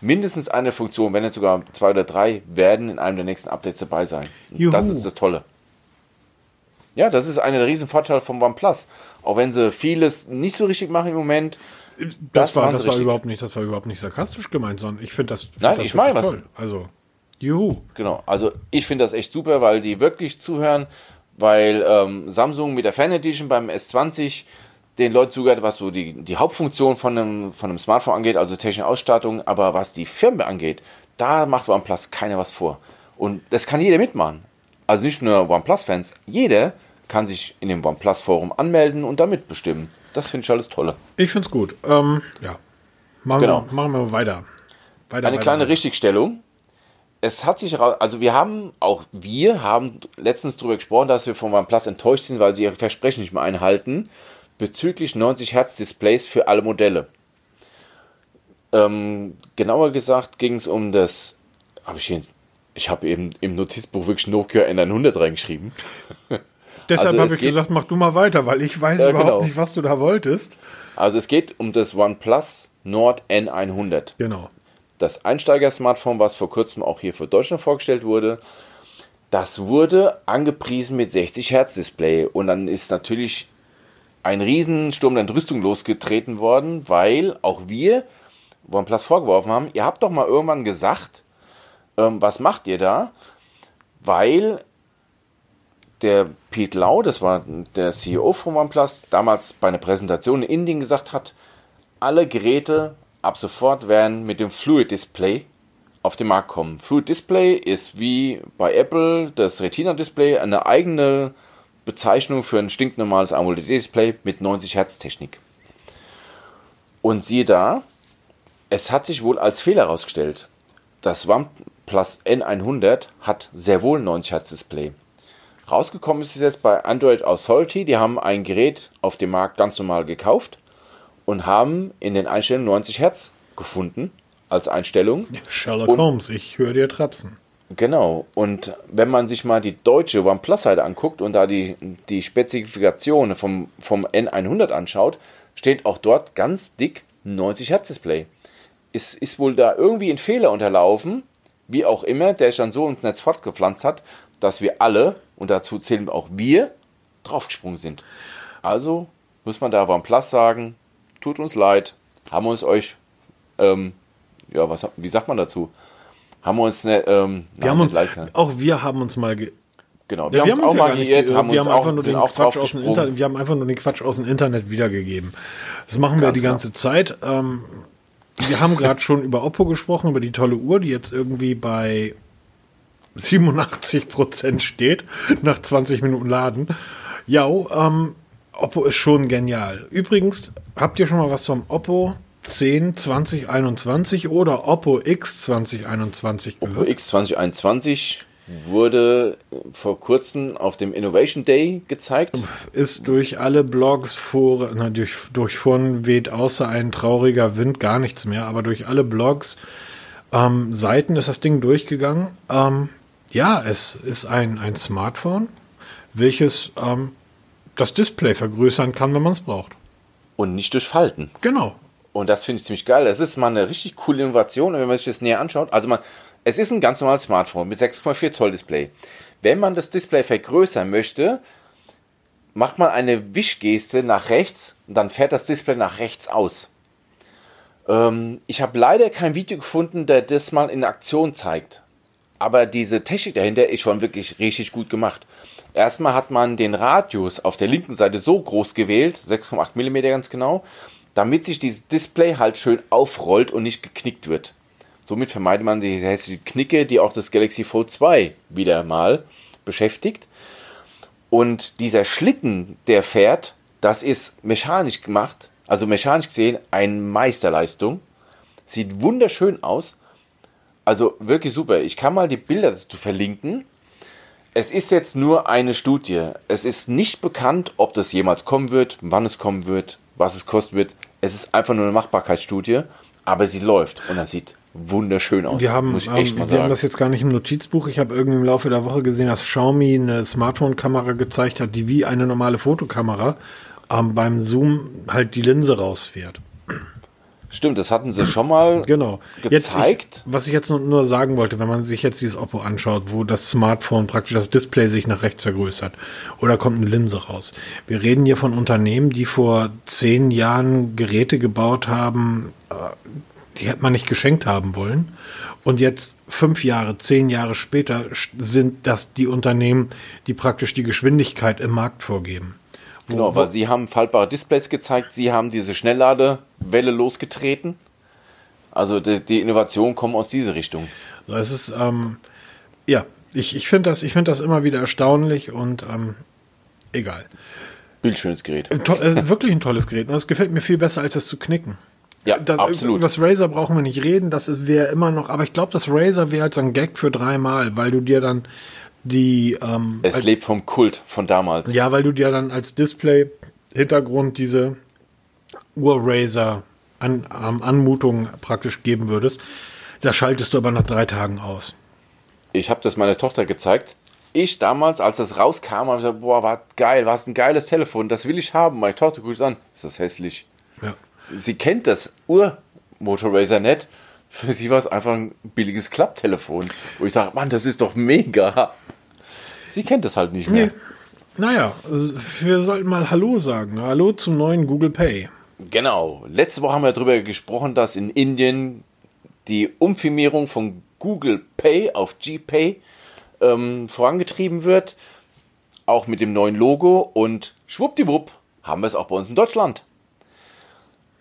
mindestens eine Funktion, wenn nicht sogar zwei oder drei, werden in einem der nächsten Updates dabei sein. Das ist das Tolle. Ja, das ist einer der riesen Vorteile vom OnePlus. Auch wenn sie vieles nicht so richtig machen im Moment, das, das war, das war überhaupt nicht, das war überhaupt nicht sarkastisch gemeint, sondern ich finde das, find Nein, das ich meine was. toll. Also, juhu. Genau, also ich finde das echt super, weil die wirklich zuhören, weil ähm, Samsung mit der Fan Edition beim S20 den Leuten zugehört, was so die, die Hauptfunktion von einem, von einem Smartphone angeht, also technische Ausstattung, aber was die Firma angeht, da macht OnePlus keiner was vor. Und das kann jeder mitmachen. Also nicht nur OnePlus-Fans, jeder kann sich in dem OnePlus-Forum anmelden und da mitbestimmen. Das finde ich alles tolle. Ich finde es gut. Ähm, ja. Machen, genau. wir, machen wir weiter. weiter Eine weiter, kleine weiter. Richtigstellung. Es hat sich, also wir haben, auch wir haben letztens darüber gesprochen, dass wir von OnePlus enttäuscht sind, weil sie ihre Versprechen nicht mehr einhalten, bezüglich 90 Hertz Displays für alle Modelle. Ähm, genauer gesagt ging es um das, habe ich hier, ich habe eben im Notizbuch wirklich Nokia N100 reingeschrieben. Deshalb also habe ich gesagt, mach du mal weiter, weil ich weiß äh, überhaupt genau. nicht, was du da wolltest. Also es geht um das OnePlus Nord N100. Genau. Das Einsteiger-Smartphone, was vor kurzem auch hier für Deutschland vorgestellt wurde, das wurde angepriesen mit 60 Hertz Display und dann ist natürlich ein Riesensturm der Entrüstung losgetreten worden, weil auch wir OnePlus vorgeworfen haben, ihr habt doch mal irgendwann gesagt, ähm, was macht ihr da? Weil der Pete Lau, das war der CEO von OnePlus, damals bei einer Präsentation in Indien gesagt hat, alle Geräte ab sofort werden mit dem Fluid Display auf den Markt kommen. Fluid Display ist wie bei Apple das Retina Display eine eigene Bezeichnung für ein stinknormales AMOLED-Display mit 90 Hertz Technik. Und siehe da, es hat sich wohl als Fehler herausgestellt. Das OnePlus N100 hat sehr wohl 90 Hertz Display. Rausgekommen ist es jetzt bei Android Authority. Die haben ein Gerät auf dem Markt ganz normal gekauft und haben in den Einstellungen 90 Hertz gefunden als Einstellung. Sherlock und, Holmes, ich höre dir trapsen. Genau. Und wenn man sich mal die deutsche OnePlus-Seite anguckt und da die, die Spezifikationen vom, vom N100 anschaut, steht auch dort ganz dick 90 Hertz Display. Ist, ist wohl da irgendwie ein Fehler unterlaufen, wie auch immer, der sich dann so ins Netz fortgepflanzt hat, dass wir alle und dazu zählen auch wir, draufgesprungen sind. Also muss man da OnePlus sagen, tut uns leid, haben wir uns euch, ähm, ja, was, wie sagt man dazu? Haben wir uns, ne, ähm, wir haben uns leid, auch wir haben uns mal Genau, wir, ja, wir haben uns auch mal geirrt, haben wir uns haben auch, nur den Quatsch aus dem Internet, wir haben einfach nur den Quatsch aus dem Internet wiedergegeben. Das machen wir die ganze klar. Zeit. Ähm, wir haben gerade schon über Oppo gesprochen, über die tolle Uhr, die jetzt irgendwie bei 87 Prozent steht, nach 20 Minuten Laden. Ja, ähm, Oppo ist schon genial. Übrigens, habt ihr schon mal was vom Oppo 10 2021 oder Oppo X 2021 gehört? Oppo X 2021 wurde vor kurzem auf dem Innovation Day gezeigt. Ist durch alle Blogs, vor, na, durch, durch Foren weht außer ein trauriger Wind gar nichts mehr, aber durch alle Blogs, ähm, Seiten ist das Ding durchgegangen. Ähm, ja, es ist ein, ein Smartphone, welches ähm, das Display vergrößern kann, wenn man es braucht. Und nicht durch Falten. Genau. Und das finde ich ziemlich geil. Das ist mal eine richtig coole Innovation, wenn man sich das näher anschaut. Also man, es ist ein ganz normales Smartphone mit 6,4 Zoll Display. Wenn man das Display vergrößern möchte, macht man eine Wischgeste nach rechts und dann fährt das Display nach rechts aus. Ähm, ich habe leider kein Video gefunden, der das mal in Aktion zeigt. Aber diese Technik dahinter ist schon wirklich richtig gut gemacht. Erstmal hat man den Radius auf der linken Seite so groß gewählt, 6,8 mm ganz genau, damit sich dieses Display halt schön aufrollt und nicht geknickt wird. Somit vermeidet man die hässliche Knicke, die auch das Galaxy Fold 2 wieder mal beschäftigt. Und dieser Schlitten, der fährt, das ist mechanisch gemacht, also mechanisch gesehen eine Meisterleistung. Sieht wunderschön aus. Also wirklich super. Ich kann mal die Bilder dazu verlinken. Es ist jetzt nur eine Studie. Es ist nicht bekannt, ob das jemals kommen wird, wann es kommen wird, was es kosten wird. Es ist einfach nur eine Machbarkeitsstudie, aber sie läuft und das sieht wunderschön aus. Wir haben, ähm, wir haben das jetzt gar nicht im Notizbuch. Ich habe irgendwie im Laufe der Woche gesehen, dass Xiaomi eine Smartphone-Kamera gezeigt hat, die wie eine normale Fotokamera ähm, beim Zoom halt die Linse rausfährt. Stimmt, das hatten sie schon mal genau. gezeigt. Jetzt ich, was ich jetzt nur sagen wollte, wenn man sich jetzt dieses Oppo anschaut, wo das Smartphone praktisch das Display sich nach rechts vergrößert oder kommt eine Linse raus. Wir reden hier von Unternehmen, die vor zehn Jahren Geräte gebaut haben, äh, die hätte man nicht geschenkt haben wollen. Und jetzt fünf Jahre, zehn Jahre später sind das die Unternehmen, die praktisch die Geschwindigkeit im Markt vorgeben. Genau, weil sie haben faltbare Displays gezeigt, sie haben diese Schnellladewelle losgetreten. Also die, die Innovationen kommen aus dieser Richtung. Es ist, ähm, ja, ich, ich finde das, find das immer wieder erstaunlich und ähm, egal. Bildschönes Gerät. To äh, wirklich ein tolles Gerät und es gefällt mir viel besser, als es zu knicken. Ja, das, absolut. Das Razer brauchen wir nicht reden, das wäre immer noch, aber ich glaube, das Razer wäre halt ein Gag für dreimal, weil du dir dann die. Ähm, es lebt vom Kult von damals. Ja, weil du dir dann als Display-Hintergrund diese Ur-Razer an, ähm, praktisch geben würdest. Da schaltest du aber nach drei Tagen aus. Ich habe das meiner Tochter gezeigt. Ich damals, als das rauskam, habe ich gesagt, boah, war geil, was ein geiles Telefon, das will ich haben. Meine Tochter guckt es an, ist das hässlich. Ja. Sie, sie kennt das Ur-Motor nicht. Für sie war es einfach ein billiges Klapptelefon. Wo ich sage, Mann, das ist doch mega. Sie kennt das halt nicht mehr. Nee. Naja, wir sollten mal Hallo sagen. Hallo zum neuen Google Pay. Genau. Letzte Woche haben wir darüber gesprochen, dass in Indien die Umfirmierung von Google Pay auf GPay ähm, vorangetrieben wird. Auch mit dem neuen Logo. Und schwuppdiwupp haben wir es auch bei uns in Deutschland.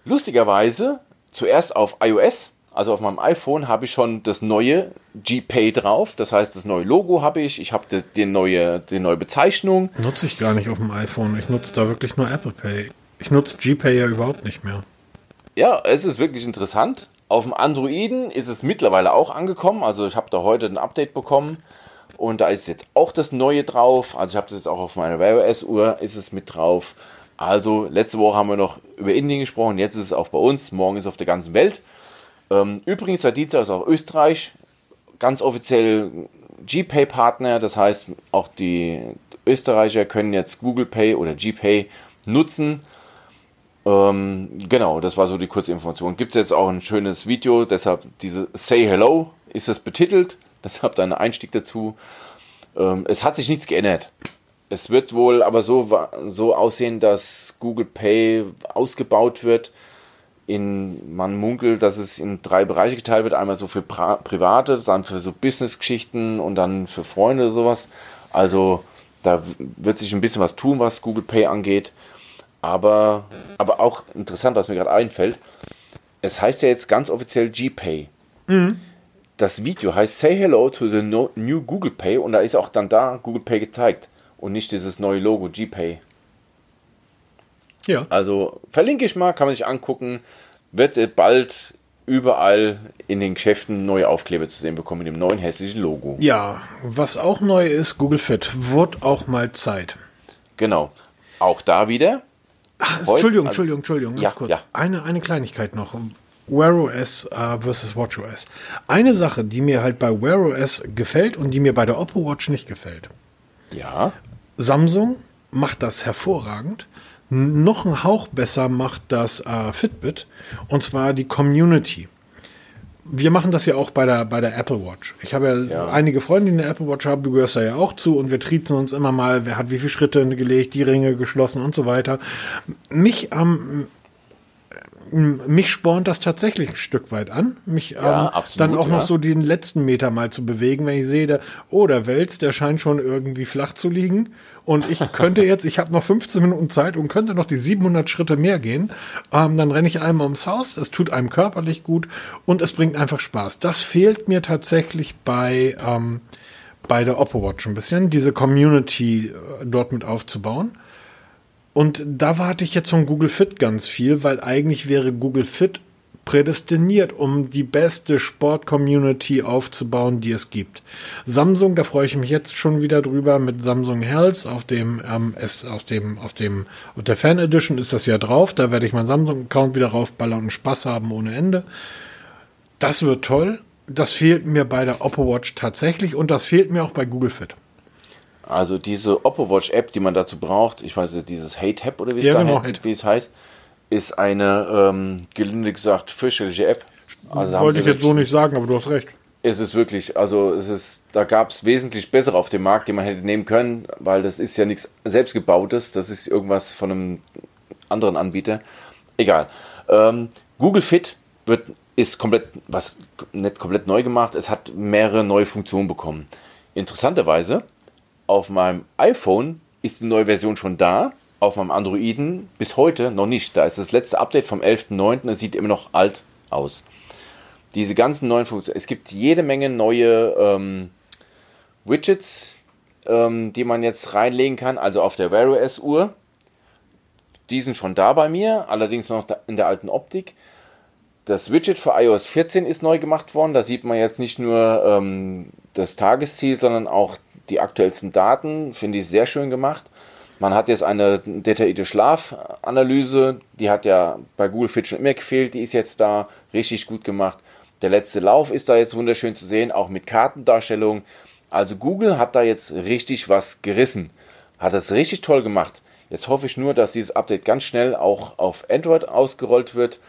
Lustigerweise zuerst auf iOS also auf meinem iPhone habe ich schon das neue GPay drauf. Das heißt, das neue Logo habe ich. Ich habe die, die, neue, die neue Bezeichnung. Nutze ich gar nicht auf dem iPhone. Ich nutze da wirklich nur Apple Pay. Ich nutze GPay ja überhaupt nicht mehr. Ja, es ist wirklich interessant. Auf dem Androiden ist es mittlerweile auch angekommen. Also ich habe da heute ein Update bekommen. Und da ist jetzt auch das Neue drauf. Also ich habe das jetzt auch auf meiner Wear OS Uhr ist es mit drauf. Also letzte Woche haben wir noch über Indien gesprochen. Jetzt ist es auch bei uns. Morgen ist es auf der ganzen Welt. Ähm, übrigens, Dienstag ist auch Österreich ganz offiziell GPay-Partner. Das heißt, auch die Österreicher können jetzt Google Pay oder GPay nutzen. Ähm, genau, das war so die kurze Information. Gibt es jetzt auch ein schönes Video, deshalb diese Say Hello ist es betitelt. Deshalb dann ein Einstieg dazu. Ähm, es hat sich nichts geändert. Es wird wohl aber so, so aussehen, dass Google Pay ausgebaut wird in, man munkelt, dass es in drei Bereiche geteilt wird. Einmal so für pra private, dann für so Business-Geschichten und dann für Freunde oder sowas. Also da wird sich ein bisschen was tun, was Google Pay angeht. Aber, aber auch interessant, was mir gerade einfällt. Es heißt ja jetzt ganz offiziell GPay. Mhm. Das Video heißt Say Hello to the New Google Pay und da ist auch dann da Google Pay gezeigt und nicht dieses neue Logo GPay. Ja. Also verlinke ich mal, kann man sich angucken. Wird bald überall in den Geschäften neue Aufkleber zu sehen bekommen mit dem neuen hässlichen Logo. Ja, was auch neu ist, Google Fit. Wird auch mal Zeit. Genau. Auch da wieder. Ach, Heute- Entschuldigung, also- Entschuldigung, Entschuldigung, ganz Ja, kurz. ja. Eine, eine Kleinigkeit noch. Wear OS äh, versus Watch OS. Eine Sache, die mir halt bei Wear OS gefällt und die mir bei der Oppo Watch nicht gefällt. Ja. Samsung macht das hervorragend. Noch ein Hauch besser macht das äh, Fitbit und zwar die Community. Wir machen das ja auch bei der, bei der Apple Watch. Ich habe ja, Ja. einige Freunde, die eine Apple Watch haben, du gehörst da ja auch zu und wir triezen uns immer mal, wer hat wie viele Schritte gelegt, die Ringe geschlossen und so weiter. Mich ähm, m- mich spornt das tatsächlich ein Stück weit an, mich Ja, ähm, absolut, dann auch noch ja. so den letzten Meter mal zu bewegen, wenn ich sehe, der, oh, der Wels, der scheint schon irgendwie flach zu liegen. Und ich könnte jetzt, ich habe noch 15 Minuten Zeit und könnte noch die 700 Schritte mehr gehen. Ähm, dann renne ich einmal ums Haus, es tut einem körperlich gut und es bringt einfach Spaß. Das fehlt mir tatsächlich bei, ähm, bei der Oppo Watch ein bisschen, diese Community äh, dort mit aufzubauen. Und da warte ich jetzt von Google Fit ganz viel, weil eigentlich wäre Google Fit prädestiniert, um die beste Sport-Community aufzubauen, die es gibt. Samsung, da freue ich mich jetzt schon wieder drüber mit Samsung Health auf dem ähm, S, auf dem auf dem auf der Fan Edition ist das ja drauf. Da werde ich meinen Samsung Account wieder raufballern und Spaß haben ohne Ende. Das wird toll. Das fehlt mir bei der Oppo Watch tatsächlich und das fehlt mir auch bei Google Fit. Also diese Oppo Watch App, die man dazu braucht, ich weiß nicht, dieses Hey Tab oder wie es, Ja, da genau, heißt, wie es heißt, ist eine ähm, gelinde gesagt fürchterliche App. Also Wollte ich jetzt so nicht sagen, aber du hast recht. Es ist wirklich, also es ist, da gab es wesentlich bessere auf dem Markt, die man hätte nehmen können, weil das ist ja nichts selbstgebautes, das ist irgendwas von einem anderen Anbieter. Egal. Ähm, Google Fit wird, ist komplett, was nicht komplett neu gemacht, es hat mehrere neue Funktionen bekommen. Interessanterweise, auf meinem iPhone ist die neue Version schon da, auf meinem Androiden bis heute noch nicht. Da ist das letzte Update vom 11.09., das sieht immer noch alt aus diese ganzen neuen Funktionen. Es gibt jede Menge neue ähm, Widgets, ähm, die man jetzt reinlegen kann. Also auf der Wear OS Uhr. Die sind schon da bei mir, allerdings noch in der alten Optik. Das Widget für iOS 14 ist neu gemacht worden. Da sieht man jetzt nicht nur ähm, das Tagesziel, sondern auch die aktuellsten Daten. Finde ich sehr schön gemacht. Man hat jetzt eine detaillierte Schlafanalyse. Die hat ja bei Google Fit schon immer gefehlt. Die ist jetzt da richtig gut gemacht. Der letzte Lauf ist da jetzt wunderschön zu sehen, auch mit Kartendarstellung. Also Google hat da jetzt richtig was gerissen. Hat das richtig toll gemacht. Jetzt hoffe ich nur, dass dieses Update ganz schnell auch auf Android ausgerollt wird,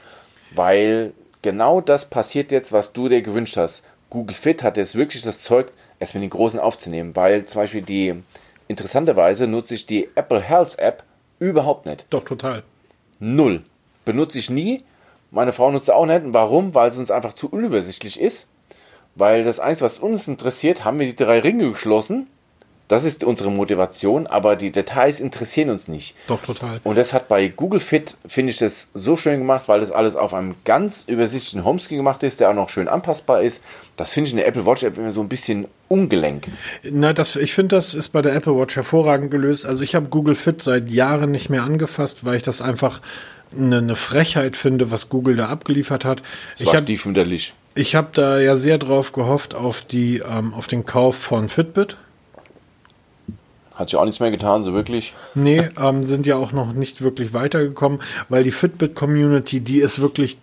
weil genau das passiert jetzt, was du dir gewünscht hast. Google Fit hat jetzt wirklich das Zeug, es mit den Großen aufzunehmen, weil zum Beispiel die, interessanterweise nutze ich die Apple Health App überhaupt nicht. Doch, total. Null. Benutze ich nie. Meine Frau nutzt sie auch nicht. Und Warum? Weil es uns einfach zu unübersichtlich ist. Weil das Einzige, was uns interessiert, haben wir die drei Ringe geschlossen. Das ist unsere Motivation, aber die Details interessieren uns nicht. Doch, total. Und das hat bei Google Fit, finde ich das so schön gemacht, weil das alles auf einem ganz übersichtlichen Homescreen gemacht ist, der auch noch schön anpassbar ist. Das finde ich in der Apple Watch App immer so ein bisschen ungelenk. Na, das, ich finde, das ist bei der Apple Watch hervorragend gelöst. Also ich habe Google Fit seit Jahren nicht mehr angefasst, weil ich das einfach eine, eine Frechheit finde, was Google da abgeliefert hat. Das Ich war habe stiefmütterlich. ich hab da ja sehr drauf gehofft auf die ähm, auf den Kauf von Fitbit. Hat sich auch nichts mehr getan, so wirklich. Nee, ähm, sind ja auch noch nicht wirklich weitergekommen, weil die Fitbit-Community, die ist wirklich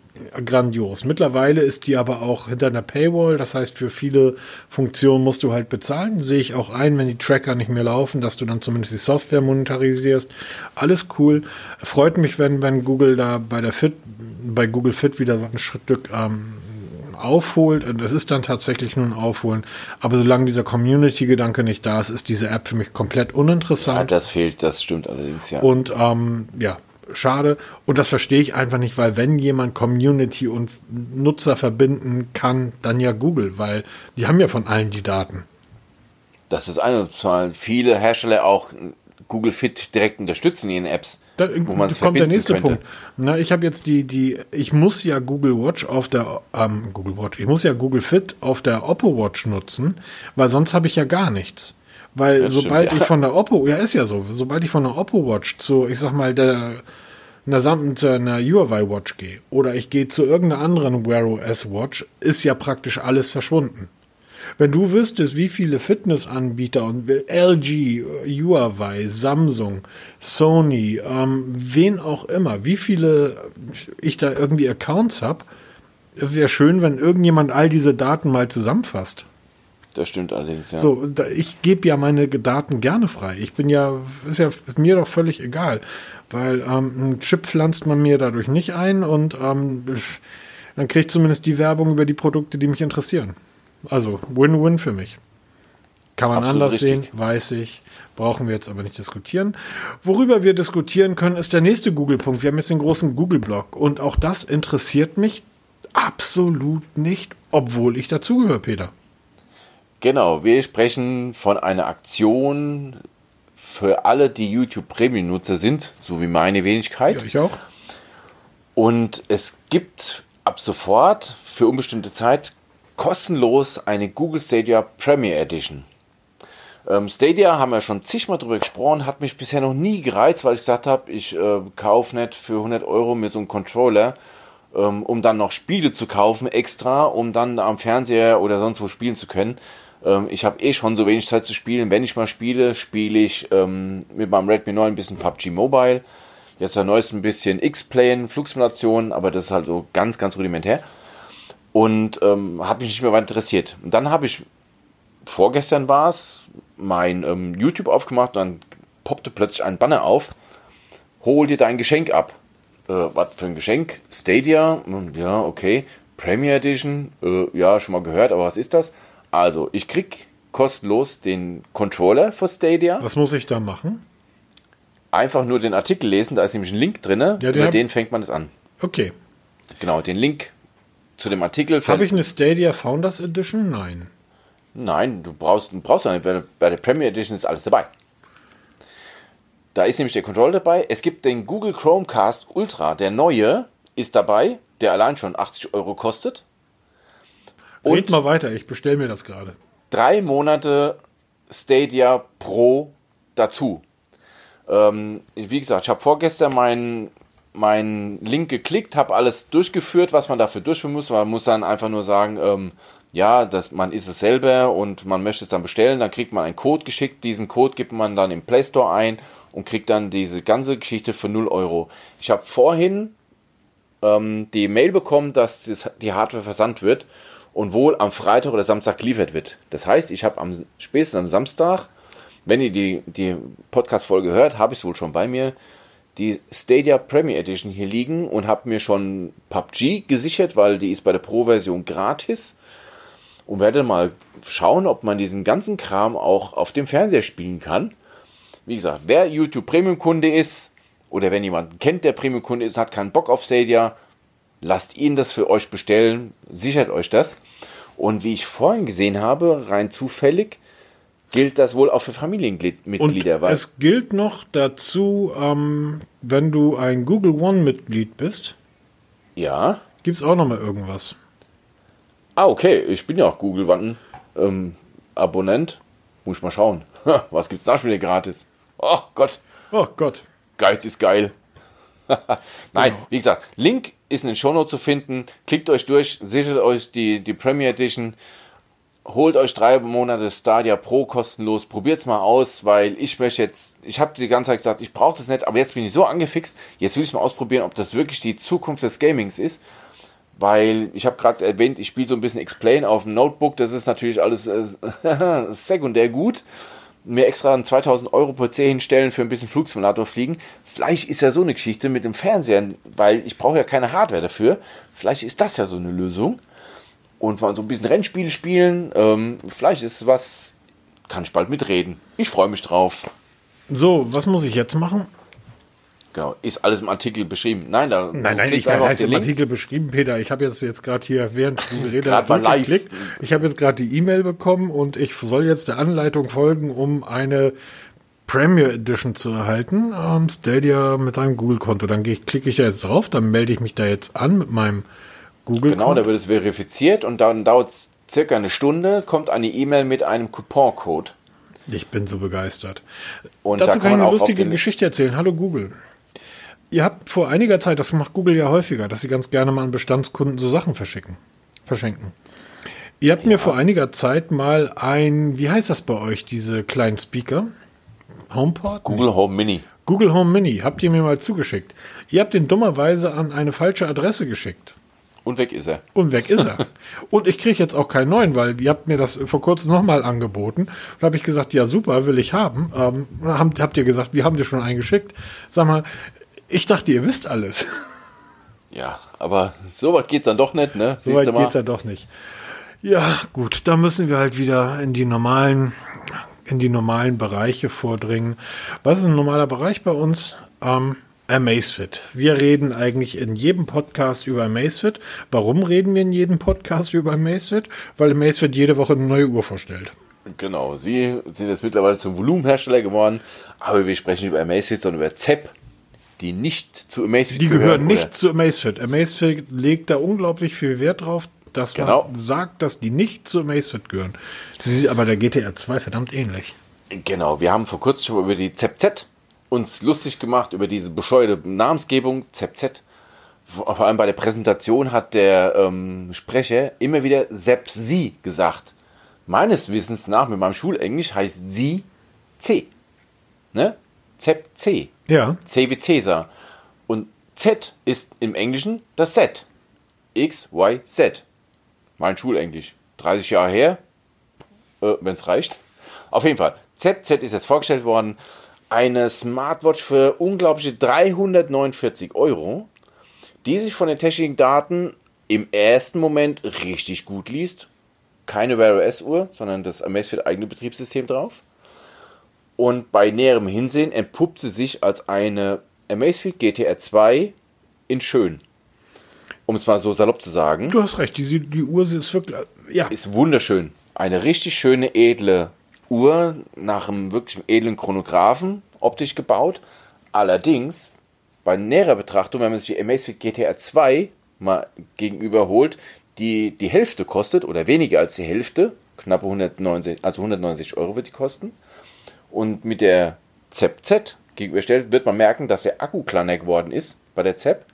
grandios. Mittlerweile ist die aber auch hinter einer Paywall, das heißt, für viele Funktionen musst du halt bezahlen. Sehe ich auch ein, wenn die Tracker nicht mehr laufen, dass du dann zumindest die Software monetarisierst. Alles cool. Freut mich, wenn, wenn Google da bei der Fit, bei Google Fit wieder so ein Stück ähm, aufholt. Und es ist dann tatsächlich nur ein Aufholen. Aber solange dieser Community-Gedanke nicht da ist, ist diese App für mich komplett Ja, uninteressant. das fehlt, das stimmt allerdings, ja. Und ähm, ja, schade. Und das verstehe ich einfach nicht, weil wenn jemand Community und Nutzer verbinden kann, dann ja Google, weil die haben ja von allen die Daten. Das ist eine Zahl. Viele Hersteller auch Google Fit direkt unterstützen in ihren Apps, Da wo man es kommt der nächste könnte. Punkt. Na, ich habe jetzt die, die, ich muss ja Google Watch auf der, ähm, Google Watch, ich muss ja Google Fit auf der Oppo Watch nutzen, weil sonst habe ich ja gar nichts. Weil Das sobald stimmt, ja. ich von der Oppo, ja ist ja so, sobald ich von der Oppo Watch zu, ich sag mal, der, einer, Sam zu einer Huawei Watch gehe oder ich gehe zu irgendeiner anderen Wear OS Watch, ist ja praktisch alles verschwunden. Wenn du wüsstest, wie viele Fitnessanbieter und LG, Huawei, Samsung, Sony, ähm, wen auch immer, wie viele ich da irgendwie Accounts habe, wäre schön, wenn irgendjemand all diese Daten mal zusammenfasst. Das stimmt allerdings, ja. So, da, ich gebe ja meine Daten gerne frei. Ich bin ja, ist ja mir doch völlig egal, weil ähm, einen Chip pflanzt man mir dadurch nicht ein und ähm, dann kriege ich zumindest die Werbung über die Produkte, die mich interessieren. Also Win-Win für mich. Kann man Absolut anders richtig. sehen, weiß ich. Brauchen wir jetzt aber nicht diskutieren. Worüber wir diskutieren können, ist der nächste Google-Punkt. Wir haben jetzt den großen Google-Blog und auch das interessiert mich absolut nicht, obwohl ich dazugehöre, Peter. Genau, wir sprechen von einer Aktion für alle, die YouTube Premium-Nutzer sind, so wie meine Wenigkeit. Ja, ich auch. Und es gibt ab sofort für unbestimmte Zeit kostenlos eine Google Stadia Premier Edition. Ähm, Stadia haben wir schon zigmal drüber gesprochen, hat mich bisher noch nie gereizt, weil ich gesagt habe, ich äh, kaufe nicht für 100 Euro mir so einen Controller, ähm, um dann noch Spiele zu kaufen extra, um dann am Fernseher oder sonst wo spielen zu können. Ähm, ich habe eh schon so wenig Zeit zu spielen. Wenn ich mal spiele, spiele ich ähm, mit meinem Redmi 9 ein bisschen PUBG Mobile. Jetzt der neueste ein bisschen X-Plane, Flugsimulation, aber das ist halt so ganz, ganz rudimentär. Und ähm, hat mich nicht mehr weiter interessiert. Und dann habe ich, vorgestern war es, mein ähm, YouTube aufgemacht und dann poppte plötzlich ein Banner auf. Hol dir dein Geschenk ab. Äh, was für ein Geschenk? Stadia? Hm, Ja, okay. Premier Edition? Äh, ja, schon mal gehört, aber was ist das? Also, ich krieg kostenlos den Controller für Stadia. Was muss ich da machen? Einfach nur den Artikel lesen, da ist nämlich ein Link drin. Ja, den Über hab- den fängt man es an. Okay. Genau, den Link zu dem Artikel. Habe ich eine Stadia Founders Edition? Nein. Nein, du brauchst, du brauchst eine, bei der Premier Edition ist alles dabei. Da ist nämlich der Controller dabei. Es gibt den Google Chromecast Ultra, der neue ist dabei, der allein schon 80 Euro kostet. Red Und mal weiter, ich bestelle mir das gerade. drei Monate Stadia Pro dazu. Ähm, wie gesagt, ich habe vorgestern meinen meinen Link geklickt, habe alles durchgeführt, was man dafür durchführen muss. Man muss dann einfach nur sagen, ähm, ja, das, man ist es selber und man möchte es dann bestellen. Dann kriegt man einen Code geschickt. Diesen Code gibt man dann im Play Store ein und kriegt dann diese ganze Geschichte für 0 Euro. Ich habe vorhin ähm, die Mail bekommen, dass das, die Hardware versandt wird und wohl am Freitag oder Samstag geliefert wird. Das heißt, ich habe am spätestens am Samstag, wenn ihr die, die Podcast-Folge hört, habe ich es wohl schon bei mir, die Stadia Premier Edition hier liegen und habe mir schon PUBG gesichert, weil die ist bei der Pro-Version gratis. Und werde mal schauen, ob man diesen ganzen Kram auch auf dem Fernseher spielen kann. Wie gesagt, wer YouTube Premium-Kunde ist oder wenn jemand kennt, der Premium-Kunde ist hat keinen Bock auf Stadia, lasst ihn das für euch bestellen, sichert euch das. Und wie ich vorhin gesehen habe, rein zufällig, gilt das wohl auch für Und Familienmitglieder. weil es gilt noch dazu, ähm, wenn du ein Google One-Mitglied bist, ja, gibt es auch noch mal irgendwas. ah, okay, ich bin ja auch Google Wanten ähm, Abonnent. Muss ich mal schauen. Was gibt's da schon wieder gratis? Oh Gott, Oh Gott. Geiz ist geil. Nein, Genau. wie gesagt, Link ist in den Shownotes zu finden. Klickt euch durch, sichert euch die, die Premier Edition. Holt euch drei Monate Stadia Pro kostenlos. Probiert's mal aus, weil ich möchte jetzt, ich habe die ganze Zeit gesagt, ich brauche das nicht, aber jetzt bin ich so angefixt. Jetzt will ich mal ausprobieren, ob das wirklich die Zukunft des Gamings ist. Weil ich habe gerade erwähnt, ich spiele so ein bisschen Explain auf dem Notebook. Das ist natürlich alles äh, sekundär gut. Mir extra einen 2000 Euro PC hinstellen für ein bisschen Flugsimulator fliegen. Vielleicht ist ja so eine Geschichte mit dem Fernseher, weil ich brauche ja keine Hardware dafür. Vielleicht ist das ja so eine Lösung. Und mal so ein bisschen Rennspiele spielen. Ähm, vielleicht ist es was, kann ich bald mitreden. Ich freue mich drauf. So, was muss ich jetzt machen? Genau, ist alles im Artikel beschrieben. Nein, da Nein, nein, ich habe es im Link. Artikel beschrieben, Peter. Ich habe jetzt, jetzt gerade hier, während du geredet hast, durchgeklickt. Ich habe jetzt gerade die E-Mail bekommen und ich soll jetzt der Anleitung folgen, um eine Premier Edition zu erhalten. Ähm, Stadia mit einem Google-Konto. Dann klicke ich da jetzt drauf, dann melde ich mich da jetzt an mit meinem Google-Konto. Genau, da wird es verifiziert und dann dauert es circa eine Stunde, kommt eine E-Mail mit einem Couponcode. Ich bin so begeistert. Und Dazu da kann ich kann eine lustige Geschichte erzählen. Hallo Google. Ihr habt vor einiger Zeit, das macht Google ja häufiger, dass sie ganz gerne mal an Bestandskunden so Sachen verschicken, verschenken. Ihr habt ja. mir vor einiger Zeit mal ein, wie heißt das bei euch, diese kleinen Speaker? HomePod? Google Home Mini. Google Home Mini, habt ihr mir mal zugeschickt. Ihr habt den dummerweise an eine falsche Adresse geschickt. Und weg ist er. Und weg ist er. und ich kriege jetzt auch keinen neuen, weil ihr habt mir das vor kurzem nochmal angeboten. Da habe ich gesagt, ja super, will ich haben. Ähm, habt, habt ihr gesagt, wir haben dir schon einen geschickt. Sag mal, ich dachte, ihr wisst alles. Ja, aber so weit geht's dann doch nicht, ne? So weit geht's dann doch nicht. Ja, gut, da müssen wir halt wieder in die normalen, in die normalen Bereiche vordringen. Was ist ein normaler Bereich bei uns? Ähm, Amazfit. Wir reden eigentlich in jedem Podcast über Amazfit. Warum reden wir in jedem Podcast über Amazfit? Weil Amazfit jede Woche eine neue Uhr vorstellt. Genau, sie sind jetzt mittlerweile zum Volumenhersteller geworden, aber wir sprechen über Amazfit, sondern über ZEP, die nicht zu Amazfit die gehören. Die gehören nicht oder? zu Amazfit. Amazfit legt da unglaublich viel Wert drauf, dass genau. man sagt, dass die nicht zu Amazfit gehören. Sie sind aber der GTR 2 verdammt ähnlich. Genau, wir haben vor kurzem schon über die ZEP-Z uns lustig gemacht über diese bescheuerte Namensgebung, ZZ. Vor allem bei der Präsentation hat der ähm, Sprecher immer wieder Sepp Sie gesagt. Meines Wissens nach, mit meinem Schulenglisch heißt sie C. Ne? Zepp C. Ja. C wie Cäsar. Und Z ist im Englischen das Z. X, Y, Z. Mein Schulenglisch. 30 Jahre her, äh, wenn es reicht. Auf jeden Fall. ZZ ist jetzt vorgestellt worden eine Smartwatch für unglaubliche 349 Euro, die sich von den technischen Daten im ersten Moment richtig gut liest. Keine Wear OS Uhr, sondern das Amazfit eigene Betriebssystem drauf. Und bei näherem Hinsehen entpuppt sie sich als eine Amazfit GTR 2 in schön. Um es mal so salopp zu sagen. Du hast recht, die, die Uhr ist wirklich, ja. Ist wunderschön. Eine richtig schöne, edle Uhr nach einem wirklich edlen Chronographen optisch gebaut. Allerdings, bei näherer Betrachtung, wenn man sich die Amazfit GTR 2 mal gegenüber holt, die die Hälfte kostet oder weniger als die Hälfte, knappe 190, also 190 Euro wird die kosten. Und mit der ZEP Z gegenüberstellt, wird man merken, dass der Akku kleiner geworden ist bei der ZEP.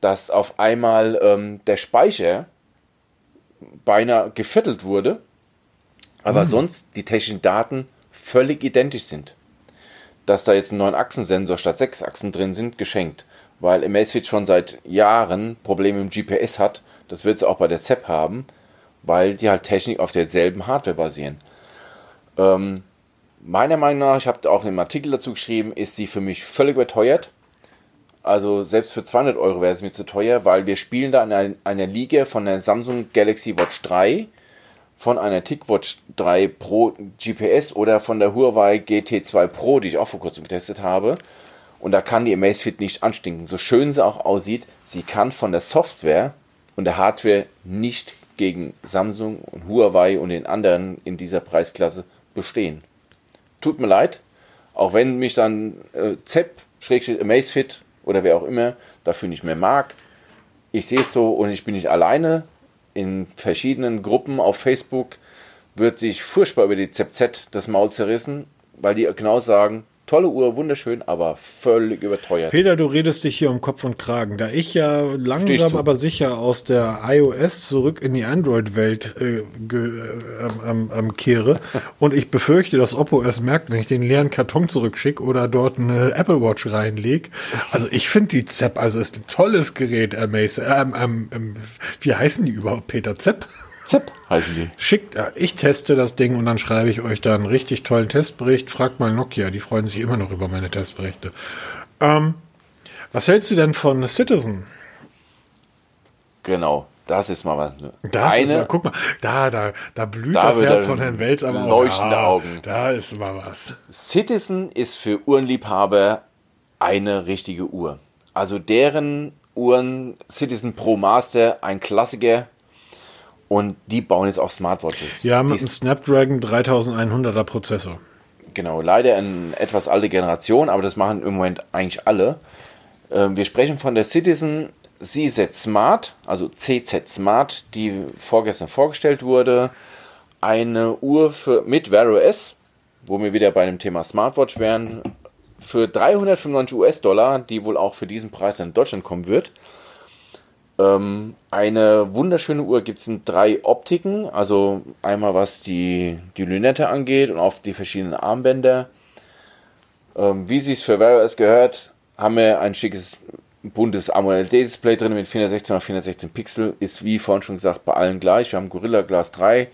Dass auf einmal ähm, der Speicher beinahe geviertelt wurde aber mhm. sonst die technischen Daten völlig identisch sind. Dass da jetzt ein 9-Achsen-Sensor statt 6 Achsen drin sind, geschenkt. Weil Amazfit schon seit Jahren Probleme im GPS hat. Das wird es auch bei der ZEP haben, weil die halt Technik auf derselben Hardware basieren. Ähm, meiner Meinung nach, ich habe auch einen Artikel dazu geschrieben, ist sie für mich völlig überteuert. Also selbst für 200 Euro wäre es mir zu teuer, weil wir spielen da in einer, einer Liga von der Samsung Galaxy Watch 3 von einer TicWatch 3 Pro GPS oder von der Huawei GT2 Pro, die ich auch vor kurzem getestet habe. Und da kann die Amazfit nicht anstinken. So schön sie auch aussieht, sie kann von der Software und der Hardware nicht gegen Samsung und Huawei und den anderen in dieser Preisklasse bestehen. Tut mir leid, auch wenn mich dann äh, ZEP, Amazfit oder wer auch immer dafür nicht mehr mag. Ich sehe es so und ich bin nicht alleine in verschiedenen Gruppen auf Facebook wird sich furchtbar über die ZZ das Maul zerrissen, weil die genau sagen, tolle Uhr, wunderschön, aber völlig überteuert. Peter, du redest dich hier um Kopf und Kragen. Da ich ja langsam aber sicher aus der iOS zurück in die Android-Welt äh, ähm, ähm, kehre und ich befürchte, dass Oppo es merkt, wenn ich den leeren Karton zurückschicke oder dort eine Apple Watch reinlege. Also ich finde die Zepp, also ist ein tolles Gerät, Amaze. Ähm, ähm, ähm, wie heißen die überhaupt, Peter? Zepp? ZIP heißen die. Schickt, ich teste das Ding und dann schreibe ich euch da einen richtig tollen Testbericht. Fragt mal Nokia, die freuen sich immer noch über meine Testberichte. Ähm, was hältst du denn von Citizen? Genau, das ist mal was. Das Eine, ist mal, guck mal, da, da, da blüht da das Herz von Herrn Welz aber leuchtende auch. Augen. Da ist mal was. Citizen ist für Uhrenliebhaber eine richtige Uhr. Also deren Uhren Citizen Pro Master, ein Klassiker, und die bauen jetzt auch Smartwatches. Ja, mit einem Snapdragon 3100er Prozessor. Genau, leider eine etwas alte Generation, aber das machen im Moment eigentlich alle. Ähm, wir sprechen von der Citizen CZ Smart, also CZ Smart, die vorgestern vorgestellt wurde. Eine Uhr für, mit Wear OS, wo wir wieder bei dem Thema Smartwatch wären. für 395 US-Dollar, die wohl auch für diesen Preis in Deutschland kommen wird. Ähm, eine wunderschöne Uhr gibt es in drei Optiken, also einmal was die, die Lünette angeht und auf die verschiedenen Armbänder. Ähm, wie es für Wear OS gehört, haben wir ein schickes buntes AMOLED-Display drin mit 416 x 416 Pixel. Ist wie vorhin schon gesagt bei allen gleich. Wir haben Gorilla Glass 3,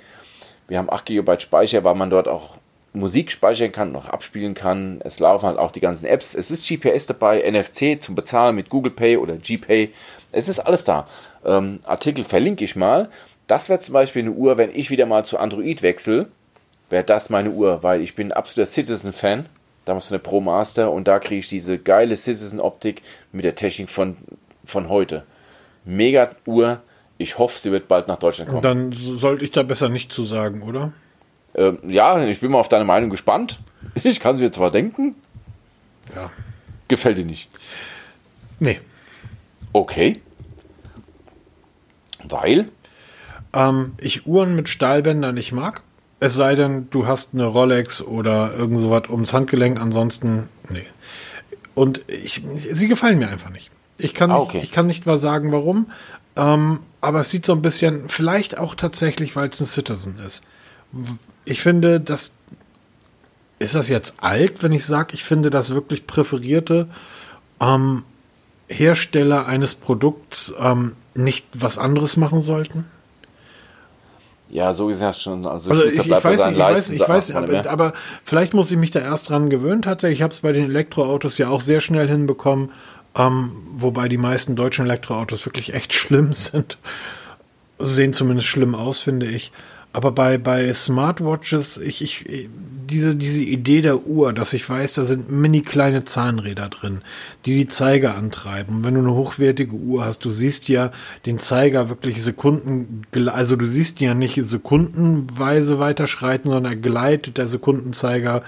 wir haben 8 GB Speicher, weil man dort auch Musik speichern kann, noch abspielen kann. Es laufen halt auch die ganzen Apps. Es ist GPS dabei, NFC zum Bezahlen mit Google Pay oder GPay. Es ist alles da. Ähm, Artikel verlinke ich mal. Das wäre zum Beispiel eine Uhr, wenn ich wieder mal zu Android wechsle, wäre das meine Uhr, weil ich bin absoluter Citizen-Fan. Damals der Pro Master und da kriege ich diese geile Citizen-Optik mit der Technik von, von heute. Mega Uhr. Ich hoffe, sie wird bald nach Deutschland kommen. Dann sollte ich da besser nicht zu sagen, oder? Ähm, ja, ich bin mal auf deine Meinung gespannt. Ich kann sie mir zwar denken. Ja. Gefällt dir nicht. Nee. Okay. Weil? Ähm, ich Uhren mit Stahlbändern nicht mag. Es sei denn, du hast eine Rolex oder irgend sowas ums Handgelenk, ansonsten, nee. Und ich, sie gefallen mir einfach nicht. Ich kann, Ah, nicht, okay. ich kann nicht mal sagen, warum. Ähm, aber es sieht so ein bisschen, vielleicht auch tatsächlich, weil es ein Citizen ist. Ich finde, das ist das jetzt alt, wenn ich sage, ich finde das wirklich präferierte ähm, Hersteller eines Produkts ähm, nicht was anderes machen sollten? Ja, so hast du schon. Also, Also ich, ich weiß, ich weiß, ich weiß, aber, aber vielleicht muss ich mich da erst dran gewöhnen. Tatsächlich, ich habe es bei den Elektroautos ja auch sehr schnell hinbekommen, ähm, wobei die meisten deutschen Elektroautos wirklich echt schlimm sind. Sehen zumindest schlimm aus, finde ich. Aber bei, bei Smartwatches, ich, ich, diese, diese Idee der Uhr, dass ich weiß, da sind mini kleine Zahnräder drin, die die Zeiger antreiben. Und wenn du eine hochwertige Uhr hast, du siehst ja den Zeiger wirklich Sekunden, also du siehst ja nicht sekundenweise weiterschreiten, sondern er gleitet der Sekundenzeiger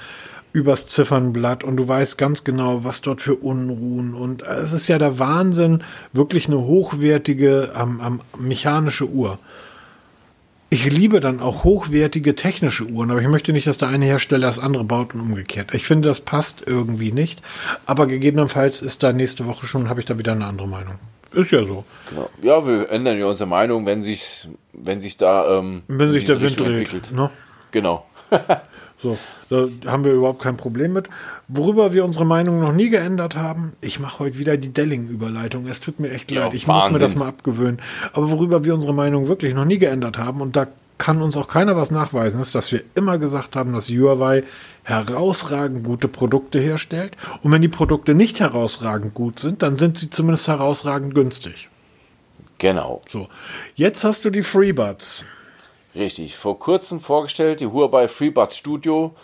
übers Ziffernblatt und du weißt ganz genau, was dort für Unruhen und es ist ja der Wahnsinn, wirklich eine hochwertige ähm, ähm, mechanische Uhr. Ich liebe dann auch hochwertige technische Uhren, aber ich möchte nicht, dass der eine Hersteller das andere baut und umgekehrt. Ich finde, das passt irgendwie nicht. Aber gegebenenfalls ist da nächste Woche schon, habe ich da wieder eine andere Meinung. Ist ja so. Genau. Ja, wir ändern ja unsere Meinung, wenn sich, wenn sich da ähm, Wenn sich der Wind dreht. entwickelt. Ne? Genau. So, da haben wir überhaupt kein Problem mit. Worüber wir unsere Meinung noch nie geändert haben, ich mache heute wieder die Delling-Überleitung. Es tut mir echt Ja, leid, ich muss mir Wahnsinn. das mal abgewöhnen. Aber worüber wir unsere Meinung wirklich noch nie geändert haben, und da kann uns auch keiner was nachweisen, ist, dass wir immer gesagt haben, dass Huawei herausragend gute Produkte herstellt. Und wenn die Produkte nicht herausragend gut sind, dann sind sie zumindest herausragend günstig. Genau. So, jetzt hast du die FreeBuds. Richtig. Vor kurzem vorgestellt die Huawei FreeBuds Studio.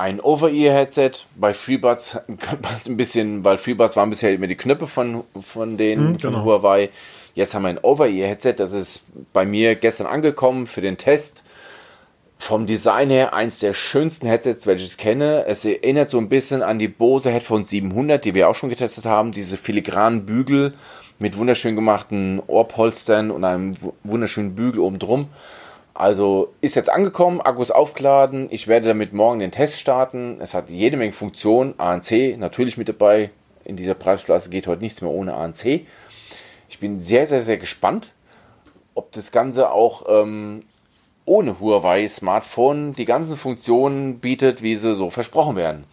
Ein Over-Ear-Headset. Bei FreeBuds ein bisschen, weil FreeBuds waren bisher immer die Knöpfe von, von den von genau. Huawei. Jetzt haben wir ein Over-Ear-Headset. Das ist bei mir gestern angekommen für den Test. Vom Design her eins der schönsten Headsets, welche ich kenne. Es erinnert so ein bisschen an die Bose Headphone 700, die wir auch schon getestet haben. Diese filigranen Bügel mit wunderschön gemachten Ohrpolstern und einem wu- wunderschönen Bügel oben drum. Also ist jetzt angekommen, Akku ist aufgeladen. Ich werde damit morgen den Test starten. Es hat jede Menge Funktionen. ANC natürlich mit dabei. In dieser Preisklasse geht heute nichts mehr ohne ANC. Ich bin sehr, sehr, sehr gespannt, ob das Ganze auch ähm, ohne Huawei Smartphone die ganzen Funktionen bietet, wie sie so versprochen werden.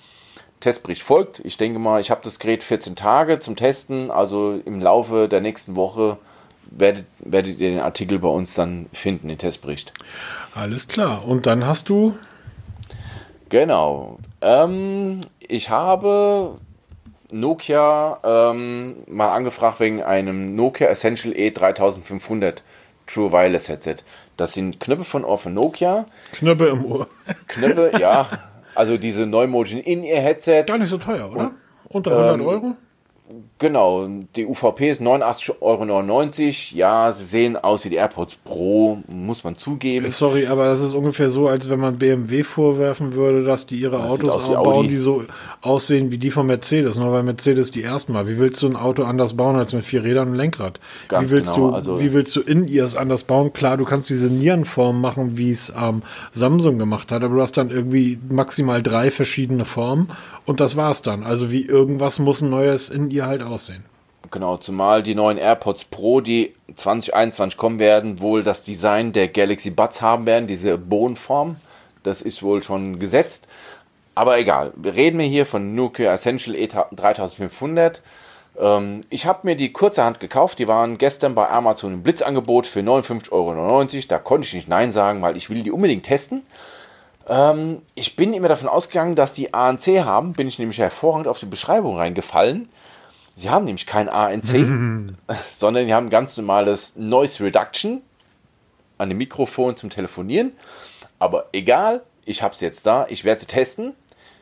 Testbericht folgt. Ich denke mal, ich habe das Gerät 14 Tage zum Testen. Also im Laufe der nächsten Woche werdet, werdet ihr den Artikel bei uns dann finden, den Testbericht. Alles klar. Und dann hast du Genau. Ähm, ich habe Nokia ähm, mal angefragt wegen einem Nokia Essential E E3500 True Wireless Headset. Das sind Knöpfe von Ohr von Nokia. Knöpfe im Ohr. Knöpfe, ja. Also diese Neumotion in ihr Headset. Gar nicht so teuer, oder? Unter 100 Euro? Genau, die UVP ist 89,99 Euro. Ja, sie sehen aus wie die AirPods Pro, muss man zugeben. Sorry, aber das ist ungefähr so, als wenn man BMW vorwerfen würde, dass die ihre Das Autos bauen, die so aussehen wie die von Mercedes, nur weil Mercedes die ersten mal. Wie willst du ein Auto anders bauen als mit vier Rädern und Lenkrad? Ganz wie willst genau, du, also- wie willst du in ihrs anders bauen? Klar, du kannst diese Nierenform machen, wie es ähm, Samsung gemacht hat, aber du hast dann irgendwie maximal drei verschiedene Formen und das war's dann. Also wie irgendwas muss ein neues in ihr halt aussehen. Genau, zumal die neuen AirPods Pro, die 2021 kommen werden, wohl das Design der Galaxy Buds haben werden, diese Bohnenform. Das ist wohl schon gesetzt. Aber egal, wir reden hier von Nokia Essential E3500. Ähm, ich habe mir die kurzerhand gekauft. Die waren gestern bei Amazon im Blitzangebot für 59,99 Euro. Da konnte ich nicht Nein sagen, weil ich will die unbedingt testen. Ähm, ich bin immer davon ausgegangen, dass die ANC haben. Bin ich nämlich hervorragend auf die Beschreibung reingefallen. Sie haben nämlich kein ANC, sondern die haben ein ganz normales Noise Reduction an dem Mikrofon zum Telefonieren. Aber egal, ich habe es jetzt da. Ich werde sie testen.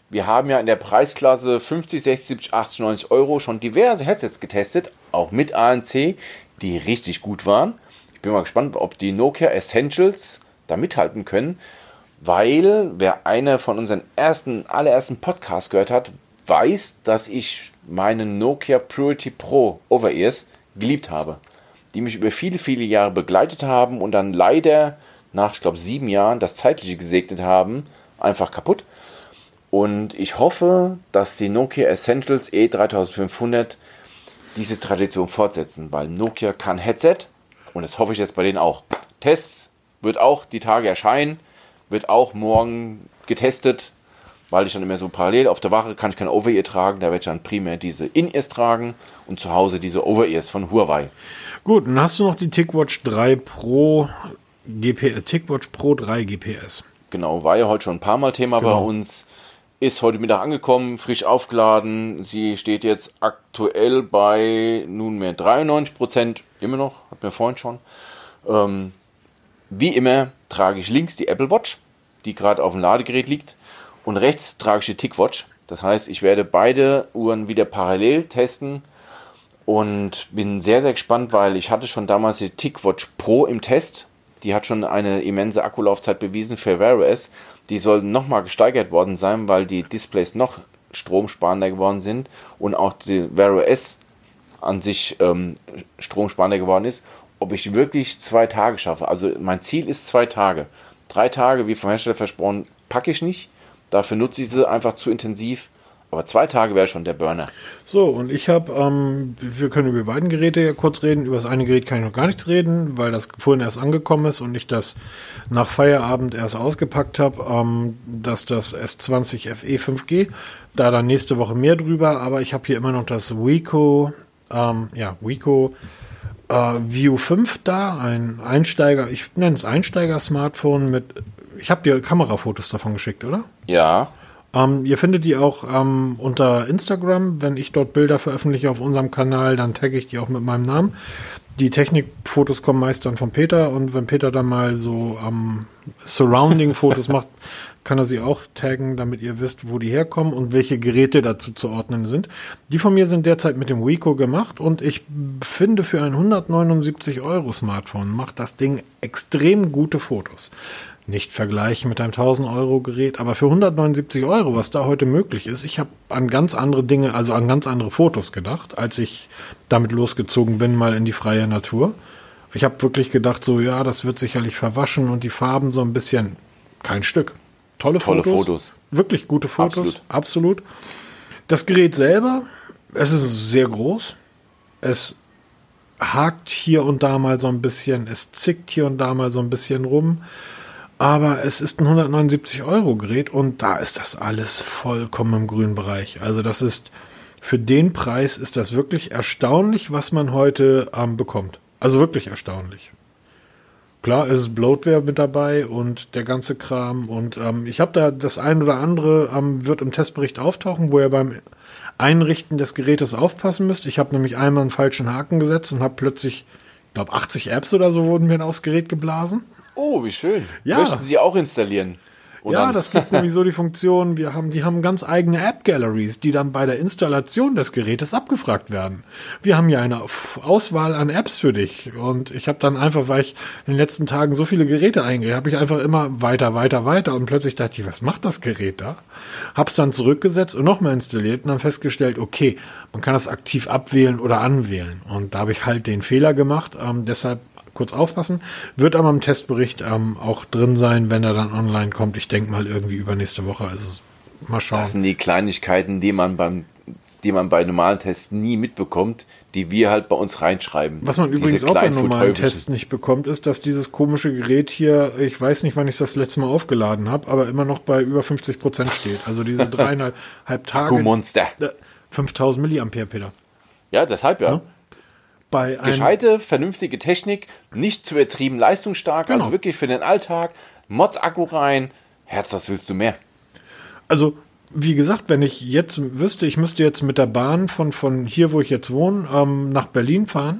Wir haben ja in der Preisklasse 50, 60, 70, 80, 90 Euro schon diverse Headsets getestet, auch mit ANC, die richtig gut waren. Ich bin mal gespannt, ob die Nokia Essentials da mithalten können, weil wer eine von unseren ersten, allerersten Podcasts gehört hat, weiß, dass ich meinen Nokia Purity Pro Over-Ears geliebt habe, die mich über viele, viele Jahre begleitet haben und dann leider nach, ich glaube, sieben Jahren das Zeitliche gesegnet haben, einfach kaputt. Und ich hoffe, dass die Nokia Essentials E3500 diese Tradition fortsetzen, weil Nokia kann Headset und das hoffe ich jetzt bei denen auch. Tests wird auch die Tage erscheinen, wird auch morgen getestet weil ich dann immer so parallel auf der Wache kann ich kein Over-Ear tragen, da werde ich dann primär diese In-Ears tragen und zu Hause diese Over-Ears von Huawei. Gut, dann hast du noch die TicWatch 3 Pro GPS, TicWatch Pro 3 GPS. Genau, war ja heute schon ein paar Mal Thema genau. bei uns. Ist heute Mittag angekommen, frisch aufgeladen. Sie steht jetzt aktuell bei nunmehr 93 Prozent, immer noch, hat mir vorhin schon. Ähm, wie immer trage ich links die Apple Watch, die gerade auf dem Ladegerät liegt und rechts trage ich die Tickwatch. Das heißt, ich werde beide Uhren wieder parallel testen und bin sehr, sehr gespannt, weil ich hatte schon damals die Tickwatch Pro im Test. Die hat schon eine immense Akkulaufzeit bewiesen für Wear OS. Die soll nochmal gesteigert worden sein, weil die Displays noch stromsparender geworden sind und auch die Wear OS an sich ähm, stromsparender geworden ist. Ob ich wirklich zwei Tage schaffe. Also mein Ziel ist zwei Tage. Drei Tage, wie vom Hersteller versprochen, packe ich nicht. Dafür nutze ich sie einfach zu intensiv. Aber zwei Tage wäre schon der Burner. So, und ich habe, ähm, wir können über beiden Geräte ja kurz reden. Über das eine Gerät kann ich noch gar nichts reden, weil das vorhin erst angekommen ist und ich das nach Feierabend erst ausgepackt habe, ähm, dass das S20 FE 5G, da dann nächste Woche mehr drüber, aber ich habe hier immer noch das Wico, ähm, ja, Wico äh, View 5 da, ein Einsteiger, ich nenne es Einsteiger-Smartphone mit ich habe dir Kamerafotos davon geschickt, oder? Ja. Ähm, ihr findet die auch ähm, unter Instagram. Wenn ich dort Bilder veröffentliche auf unserem Kanal, dann tagge ich die auch mit meinem Namen. Die Technikfotos kommen meist dann von Peter und wenn Peter dann mal so ähm, Surrounding-Fotos macht, kann er sie auch taggen, damit ihr wisst, wo die herkommen und welche Geräte dazu zu ordnen sind. Die von mir sind derzeit mit dem Wico gemacht und ich finde für ein 179 Euro Smartphone macht das Ding extrem gute Fotos nicht vergleichen mit einem 1000 Euro Gerät, aber für 179 Euro, was da heute möglich ist, ich habe an ganz andere Dinge, also an ganz andere Fotos gedacht, als ich damit losgezogen bin, mal in die freie Natur. Ich habe wirklich gedacht, so ja, das wird sicherlich verwaschen und die Farben so ein bisschen kein Stück. Tolle, Tolle Fotos, Fotos. Wirklich gute Fotos, absolut. absolut. Das Gerät selber, es ist sehr groß. Es hakt hier und da mal so ein bisschen, es zickt hier und da mal so ein bisschen rum. Aber es ist ein 179 Euro Gerät und da ist das alles vollkommen im grünen Bereich. Also das ist für den Preis ist das wirklich erstaunlich, was man heute ähm, bekommt. Also wirklich erstaunlich. Klar, es ist Bloatware mit dabei und der ganze Kram. Und ähm, ich habe da das ein oder andere, ähm, wird im Testbericht auftauchen, wo ihr beim Einrichten des Gerätes aufpassen müsst. Ich habe nämlich einmal einen falschen Haken gesetzt und habe plötzlich, ich glaube, 80 Apps oder so wurden mir aufs Gerät geblasen. Oh, wie schön. Ja. Möchten Sie auch installieren? Und ja, das gibt nämlich so die Funktion, wir haben, die haben ganz eigene App-Galleries, die dann bei der Installation des Gerätes abgefragt werden. Wir haben ja eine Auswahl an Apps für dich. Und ich habe dann einfach, weil ich in den letzten Tagen so viele Geräte eingehe, habe ich einfach immer weiter, weiter, weiter. Und plötzlich dachte ich, was macht das Gerät da? Hab's dann zurückgesetzt und nochmal installiert und dann festgestellt, okay, man kann das aktiv abwählen oder anwählen. Und da habe ich halt den Fehler gemacht. Ähm, deshalb kurz aufpassen. Wird aber im Testbericht ähm, auch drin sein, wenn er dann online kommt. Ich denke mal irgendwie übernächste Woche. Also mal schauen. Das sind die Kleinigkeiten, die man beim die man bei normalen Tests nie mitbekommt, die wir halt bei uns reinschreiben. Was man Diese übrigens auch bei normalen. Tests nicht bekommt, ist, dass dieses komische Gerät hier, ich weiß nicht, wann ich das letzte Mal aufgeladen habe, aber immer noch bei über 50 Prozent steht. Also diese dreieinhalb Tage. Akkumonster. Äh, 5000 Milliampere, Peter. Ja, deshalb ja. Bei Gescheite, vernünftige Technik, nicht zu übertrieben leistungsstark, Genau. also wirklich für den Alltag. Mods-Akku rein. Herz, was willst du mehr? also wie gesagt, wenn ich jetzt wüsste, ich müsste jetzt mit der Bahn von, von hier, wo ich jetzt wohne, ähm, nach Berlin fahren.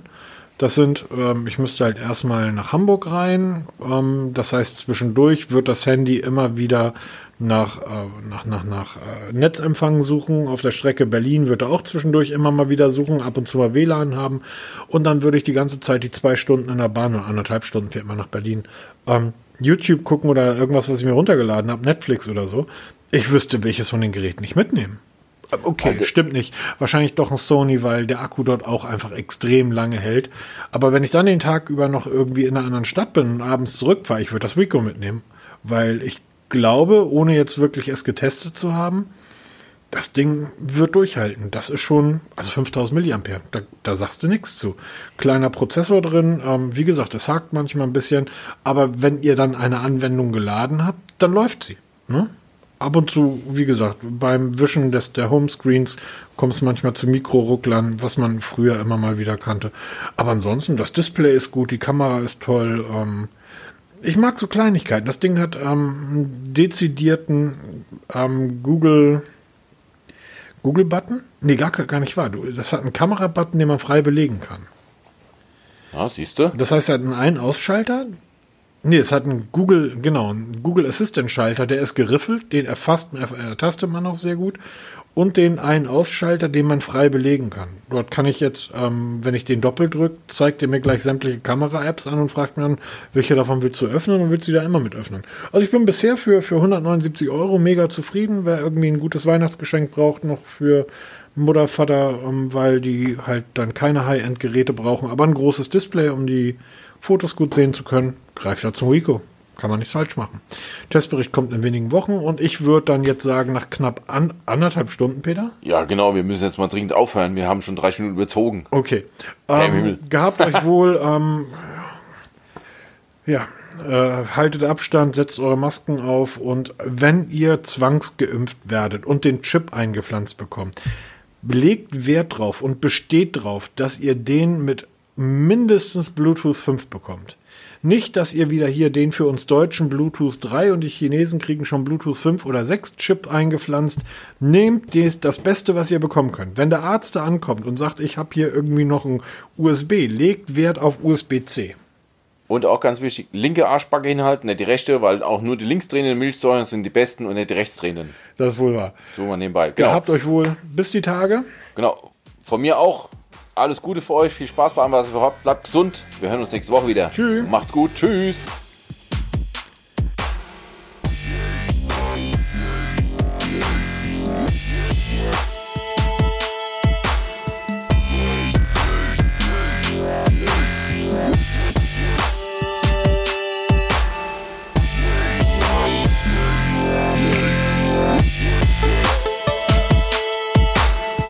Das sind, ähm, ich müsste halt erstmal nach Hamburg rein. Ähm, das heißt, zwischendurch wird das Handy immer wieder nach, äh, nach, nach, nach äh, Netzempfang suchen. Auf der Strecke Berlin wird er auch zwischendurch immer mal wieder suchen, ab und zu mal WLAN haben. Und dann würde ich die ganze Zeit die zwei Stunden in der Bahn oder anderthalb Stunden fährt man nach Berlin. Ähm, YouTube gucken oder irgendwas, was ich mir runtergeladen habe, Netflix oder so. Ich wüsste, welches von den Geräten ich mitnehme. Okay, Also- stimmt nicht. Wahrscheinlich doch ein Sony, weil der Akku dort auch einfach extrem lange hält. Aber wenn ich dann den Tag über noch irgendwie in einer anderen Stadt bin und abends zurückfahre, ich würde das Rico mitnehmen. Weil ich glaube, ohne jetzt wirklich es getestet zu haben, das Ding wird durchhalten. Das ist schon, also 5000 Milliampere, da, da sagst du nichts zu. Kleiner Prozessor drin, ähm, wie gesagt, es hakt manchmal ein bisschen, aber wenn ihr dann eine Anwendung geladen habt, dann läuft sie. Ne? Ab und zu, wie gesagt, beim Wischen des, der Homescreens kommt es manchmal zu Mikrorucklern, was man früher immer mal wieder kannte. Aber ansonsten, das Display ist gut, die Kamera ist toll. Ähm, ich mag so Kleinigkeiten. Das Ding hat ähm, einen dezidierten ähm, Google Google-Button? Nee, gar, gar nicht wahr. Du, das hat einen Kamera-Button, den man frei belegen kann. Ja, siehst du? Das heißt, er hat einen Ein-Aus-Schalter. Nee, es hat einen Google, genau, einen Google Assistant-Schalter, der ist geriffelt, den erfasst, er- ertastet man auch sehr gut. Und den Ein-Aus-Schalter, den man frei belegen kann. Dort kann ich jetzt, ähm, wenn ich den doppelt drücke, zeigt er mir gleich sämtliche Kamera-Apps an und fragt mir dann, welche davon willst du öffnen und willst du da immer mit öffnen. Also ich bin bisher für, für 179 Euro mega zufrieden. Wer irgendwie ein gutes Weihnachtsgeschenk braucht, noch für Mutter, Vater, ähm, weil die halt dann keine High-End-Geräte brauchen, aber ein großes Display, um die Fotos gut sehen zu können, greift ja zum Rico. Kann man nichts falsch machen. Testbericht kommt in wenigen Wochen und ich würde dann jetzt sagen, nach knapp an, anderthalb Stunden, Peter. Ja, genau, wir müssen jetzt mal dringend aufhören. Wir haben schon drei Minuten überzogen. Okay. Ähm, gehabt euch wohl. Ähm, ja, äh, haltet Abstand, setzt eure Masken auf und wenn ihr zwangsgeimpft werdet und den Chip eingepflanzt bekommt, legt Wert drauf und besteht drauf, dass ihr den mit mindestens Bluetooth 5 bekommt. Nicht, dass ihr wieder hier den für uns Deutschen Bluetooth 3 und die Chinesen kriegen schon Bluetooth 5 oder 6 Chip eingepflanzt. Nehmt des, das Beste, was ihr bekommen könnt. Wenn der Arzt da ankommt und sagt, ich habe hier irgendwie noch ein USB, legt Wert auf USB-C. Und auch ganz wichtig, linke Arschbacke hinhalten, nicht die rechte, weil auch nur die linksdrehenden Milchsäuren sind die besten und nicht die rechtsdrehenden. Das ist wohl wahr. So mal nebenbei. Genau. Gehabt euch wohl bis die Tage. genau. Von mir auch alles Gute für euch, viel Spaß bei allem, was ihr habt. Bleibt gesund. Wir hören uns nächste Woche wieder. Tschüss. Macht's gut. Tschüss.